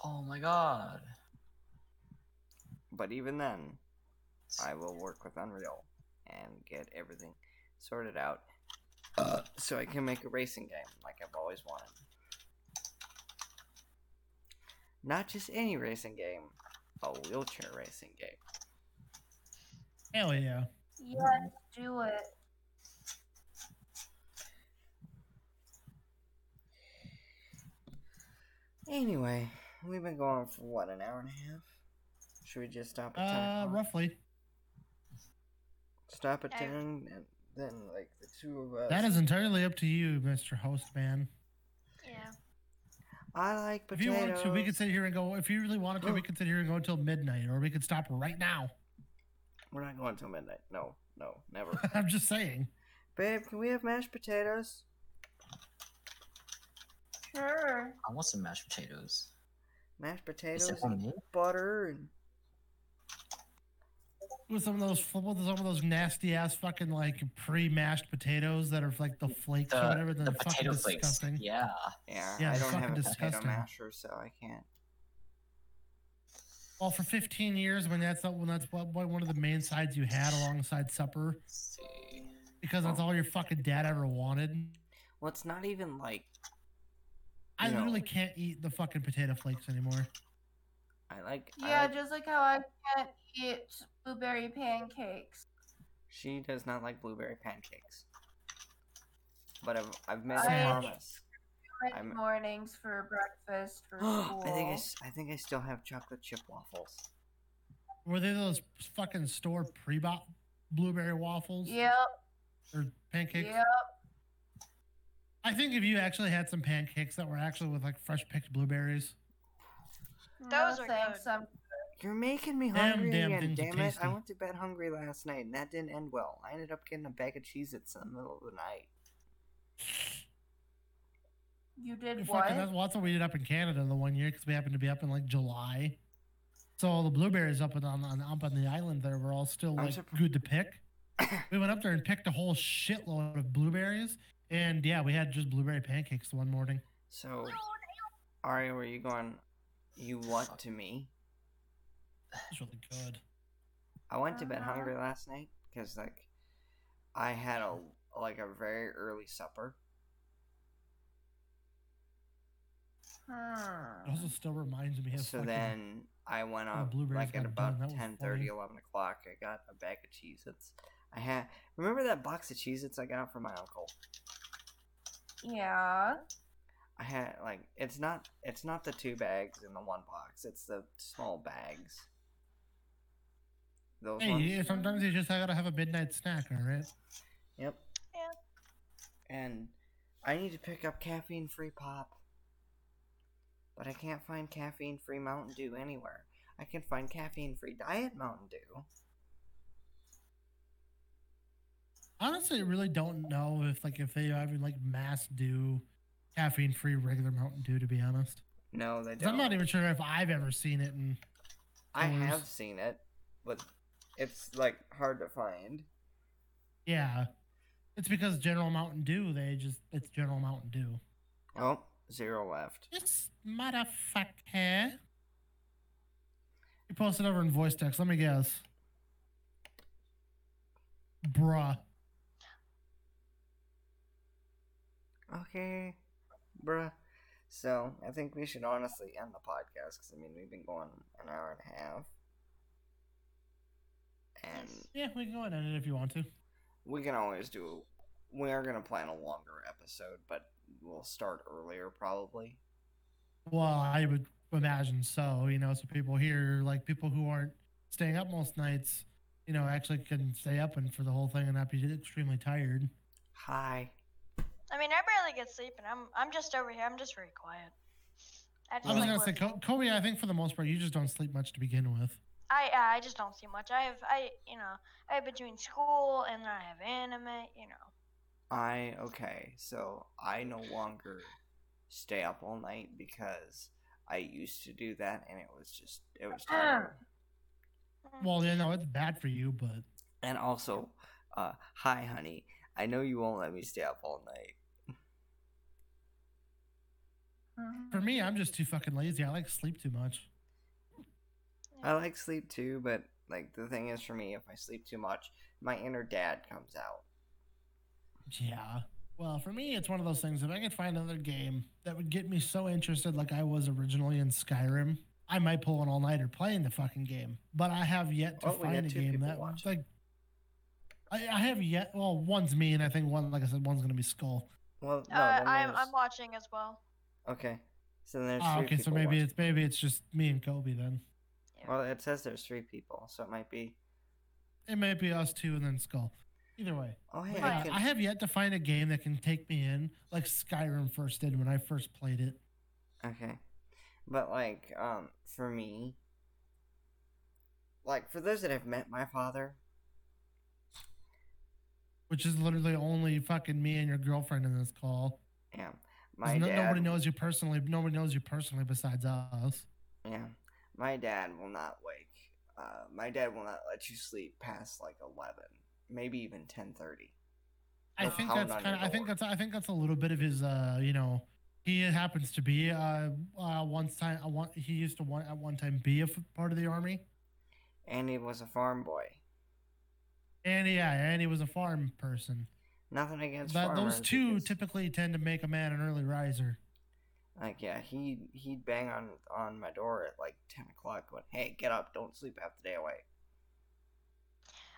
Oh my god. But even then, I will work with Unreal and get everything sorted out, uh, so I can make a racing game like I've always wanted. Not just any racing game, a wheelchair racing game. Hell yeah. Yes, do it. Anyway, we've been going for what an hour and a half. Should we just stop at ten? Uh, o'clock? roughly. Stop at ten, and then like the two of us. That is entirely up to you, Mr. Host Man. Yeah. I like If you potatoes. want to, we could sit here and go. If you really wanted to, we could sit here and go until midnight, or we could stop right now. We're not going till midnight. No, no, never. I'm just saying. Babe, can we have mashed potatoes? Sure. I want some mashed potatoes. Mashed potatoes, it on and me? butter, and With some of those, with some of those nasty ass fucking like pre-mashed potatoes that are like the flakes or The, whatever. the they're fucking potato flakes. disgusting. Yeah. yeah, Yeah, I don't have a fucking potato disgusting. masher, so I can't. Well, for 15 years, when that's when that's what, what one of the main sides you had alongside supper, Let's see. because that's all your fucking dad ever wanted. Well, it's not even like I No. literally can't eat the fucking potato flakes anymore. I like. I Yeah, like- just like how I can't eat blueberry pancakes. she does not like blueberry pancakes. But I've I've made I- a promise. I'm- mornings for breakfast for school. I think I, s- I think I still have chocolate chip waffles. Were they those fucking store pre-bought blueberry waffles Yep, or pancakes? yep. I think if you actually had some pancakes that were actually with like fresh picked blueberries, Those no are thanks. good. I'm You're making me hungry damn again. things Damn it! I went to bed hungry last night, and that didn't end well. I ended up getting a bag of Cheez-Its in the middle of the night. You did you what? fucking, that's, well, that's what we did up in Canada the one year because we happened to be up in like July. So all the blueberries up on, on up on the island there were all still like surpri- good to pick. we went up there and picked a whole shitload of blueberries, and yeah, we had just blueberry pancakes one morning. So, Ari, were you going? You what to me? It's really good. I went to bed Uh-huh. hungry last night because like I had a like a very early supper. It also still reminds me of So fucking- then I went Oh, up blueberries like at about done. 10 funny. 11 o'clock. I got a bag of Cheez-Its. I had remember that box of Cheez-Its I got from my uncle. Yeah. I had like it's not it's not the two bags in the one box. It's the small bags. Those Hey, ones. yeah, sometimes you just gotta have a midnight snack, all right? Yep. Yeah. And I need to pick up caffeine free pop. But I can't find caffeine free Mountain Dew anywhere. I can find caffeine free Diet Mountain Dew. Honestly, I really don't know if like if they even like mass do caffeine free regular Mountain Dew. To be honest, No, they don't. I'm not even sure if I've ever seen it. And I stores. have seen it, but it's like hard to find. yeah, it's because General Mountain Dew. They just it's General Mountain Dew. Oh, zero left. This motherfucker. You posted over in voice text. Let me guess. Bruh. Okay, bruh. So I think we should honestly end the podcast because I mean we've been going an hour and a half, and Yeah, we can go ahead and end it if you want to. we can always do. We are gonna plan a longer episode, but we'll start earlier probably. Well, I would imagine so. You know, so people here, like people who aren't staying up most nights, you know, actually can stay up and for the whole thing and not be extremely tired. Hi. I mean, I barely get sleep, and I'm I'm just over here. I'm just very quiet. I just I was like gonna say, Kobe. I think for the most part, you just don't sleep much to begin with. I yeah, I just don't see much. I have I you know I have between school and then I have anime. You know. I okay, so I no longer stay up all night because I used to do that and it was just it was terrible. Mm. Well, you know, it's bad for you, but And also, uh, hi honey, I know you won't let me stay up all night. For me, I'm just too fucking lazy. I like sleep too much. I like sleep too, but like the thing is for me, if I sleep too much, my inner dad comes out. Yeah. Well, for me, it's one of those things. If I could find another game that would get me so interested, like I was originally in Skyrim, I might pull an all nighter playing the fucking game. But I have yet to Oh, find a game that watching. like. I, I have yet. Well, one's me, and I think one, like I said, one's gonna be Skull. Well, no, uh, I'm I'm watching as well. okay. So then there's Oh, three okay, so maybe watching. it's maybe it's just me and Kobe then. Yeah. Well, it says there's three people, so it might be. It might be us two and then Skull. Either way, Oh hey, But I can- I have yet to find a game that can take me in like Skyrim first did when I first played it. Okay. But like, um, for me, like for those that have met my father, Which is literally only fucking me and your girlfriend in this call. yeah, 'Cause my no- dad. nobody knows you personally. Nobody knows you personally besides us. Yeah, my dad will not wake. Uh, my dad will not let you sleep past like eleven, maybe even ten thirty. I think that's kind of. I think that's. I think that's a little bit of his. Uh, you know, He happens to be uh, uh once time I want. he used to one at one time be a f- part of the army, And he was a farm boy. and yeah, and he was a farm person. Nothing against That farmers. those two because, typically tend to make a man an early riser. like yeah, he he'd bang on on my door at like ten o'clock, going, "Hey, get up! Don't sleep half the day away."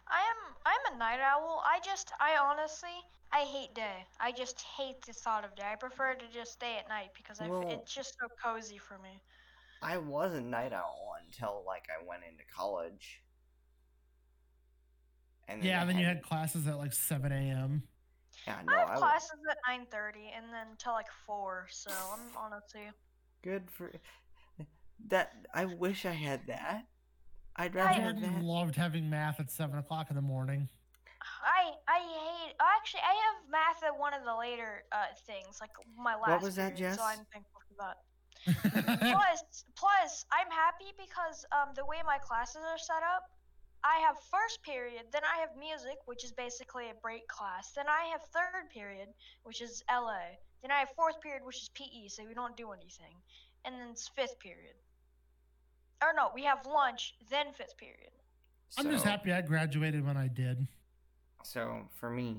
I am I'm a night owl. I just I honestly I hate day. I just hate the thought of day. I prefer to just stay at night because I f Well- it's just so cozy for me. I was a night owl until like I went into college. And Yeah, I and then you had classes at like seven a.m. yeah no I have I, classes at 9:30 and then till like 4, so I'm honestly good for that. I wish I had that. I'd I- rather have that. loved having math at seven o'clock in the morning. I I hate actually I have math at one of the later uh things like my last What was that, period, so Jess? I'm thankful for that. plus plus i'm happy because um the way my classes are set up i have first period then i have music which is basically a break class then i have third period which is la then i have fourth period which is pe so we don't do anything and then it's fifth period or no we have lunch then fifth period I'm just So- happy I graduated when I did. So for me,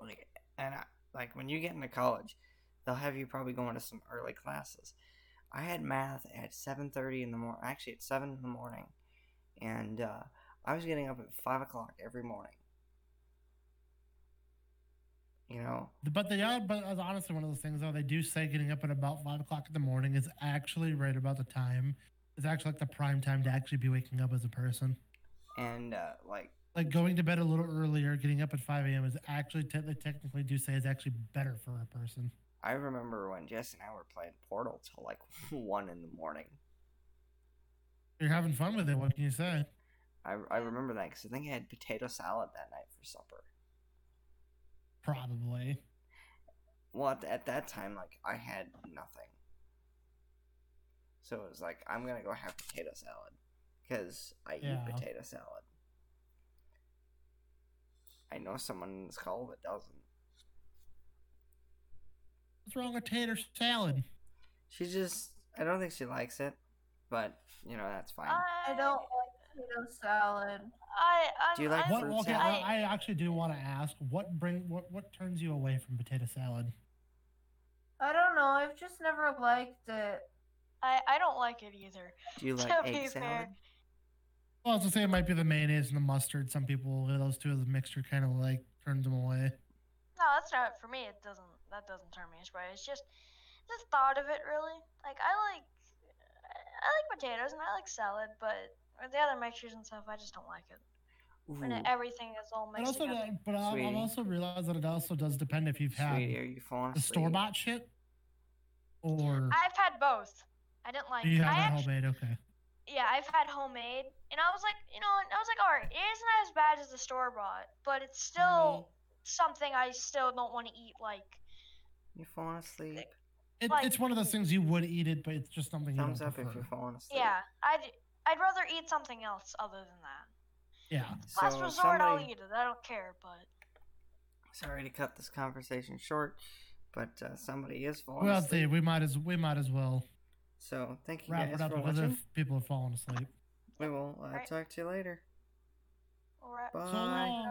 like, and I, like when you get into college, they'll have you probably going to some early classes. I had math at seven thirty in the morning. Actually, at seven in the morning, and uh, I was getting up at five o'clock every morning. You know, But the other, but honestly one of those things though. They do say getting up at about five o'clock in the morning is actually right about the time. It's actually like the prime time to actually be waking up as a person. and uh, like Like going to bed a little earlier, getting up at five a.m. is actually te- they technically do say is actually better for a person. I remember when Jess and I were playing Portal till like one in the morning. You're having fun with it. What can you say? I, I remember that because I think I had potato salad that night for supper. Probably. Well, at, at that time, like I had nothing, so it was like I'm gonna go have potato salad because I Yeah. eat potato salad. I know someone in this call that doesn't. What's wrong with tater salad? She just, I don't think she likes it, but you know that's fine. I don't like potato salad. I, I'm, Do you like I'm, What? fruit Okay, salad? I, I actually do want to ask what bring what what turns you away from potato salad? I don't know. I've just never liked it. I, I don't like it either. Do you like to be egg fair. salad? Well, I was gonna say it might be the mayonnaise and the mustard. Some people those two as a mixture kind of like turns them away. No, that's not for me. It doesn't. That doesn't turn me away. It's just the thought of it, really. Like I like, I like potatoes and I like salad, but with the other mixtures and stuff, I just don't like it. When Ooh, everything is all But mixed also, together. but I- I've also realized that it also does depend if you've had sweetie, are you the store bought shit or I've had both. I didn't like. you I have it actu- homemade. Okay. yeah, I've had homemade, and I was like, you know, I was like, all right, it isn't as bad as the store bought, but it's still something I still don't want to eat. Like, You falling asleep? It, Like- it's one of those things you would eat it, but it's just something you Thumbs don't up if you're falling asleep. yeah, I'd I'd rather eat something else other than that. Yeah. Last So resort, I'll eat it. I don't care, but. Sorry to cut this conversation short, but uh, somebody is falling Well, asleep. see, we might as we might as well So thank you wrap guys it up for because watching. if people are falling asleep. We will uh, Right. talk to you later. Alright. Bye. So long.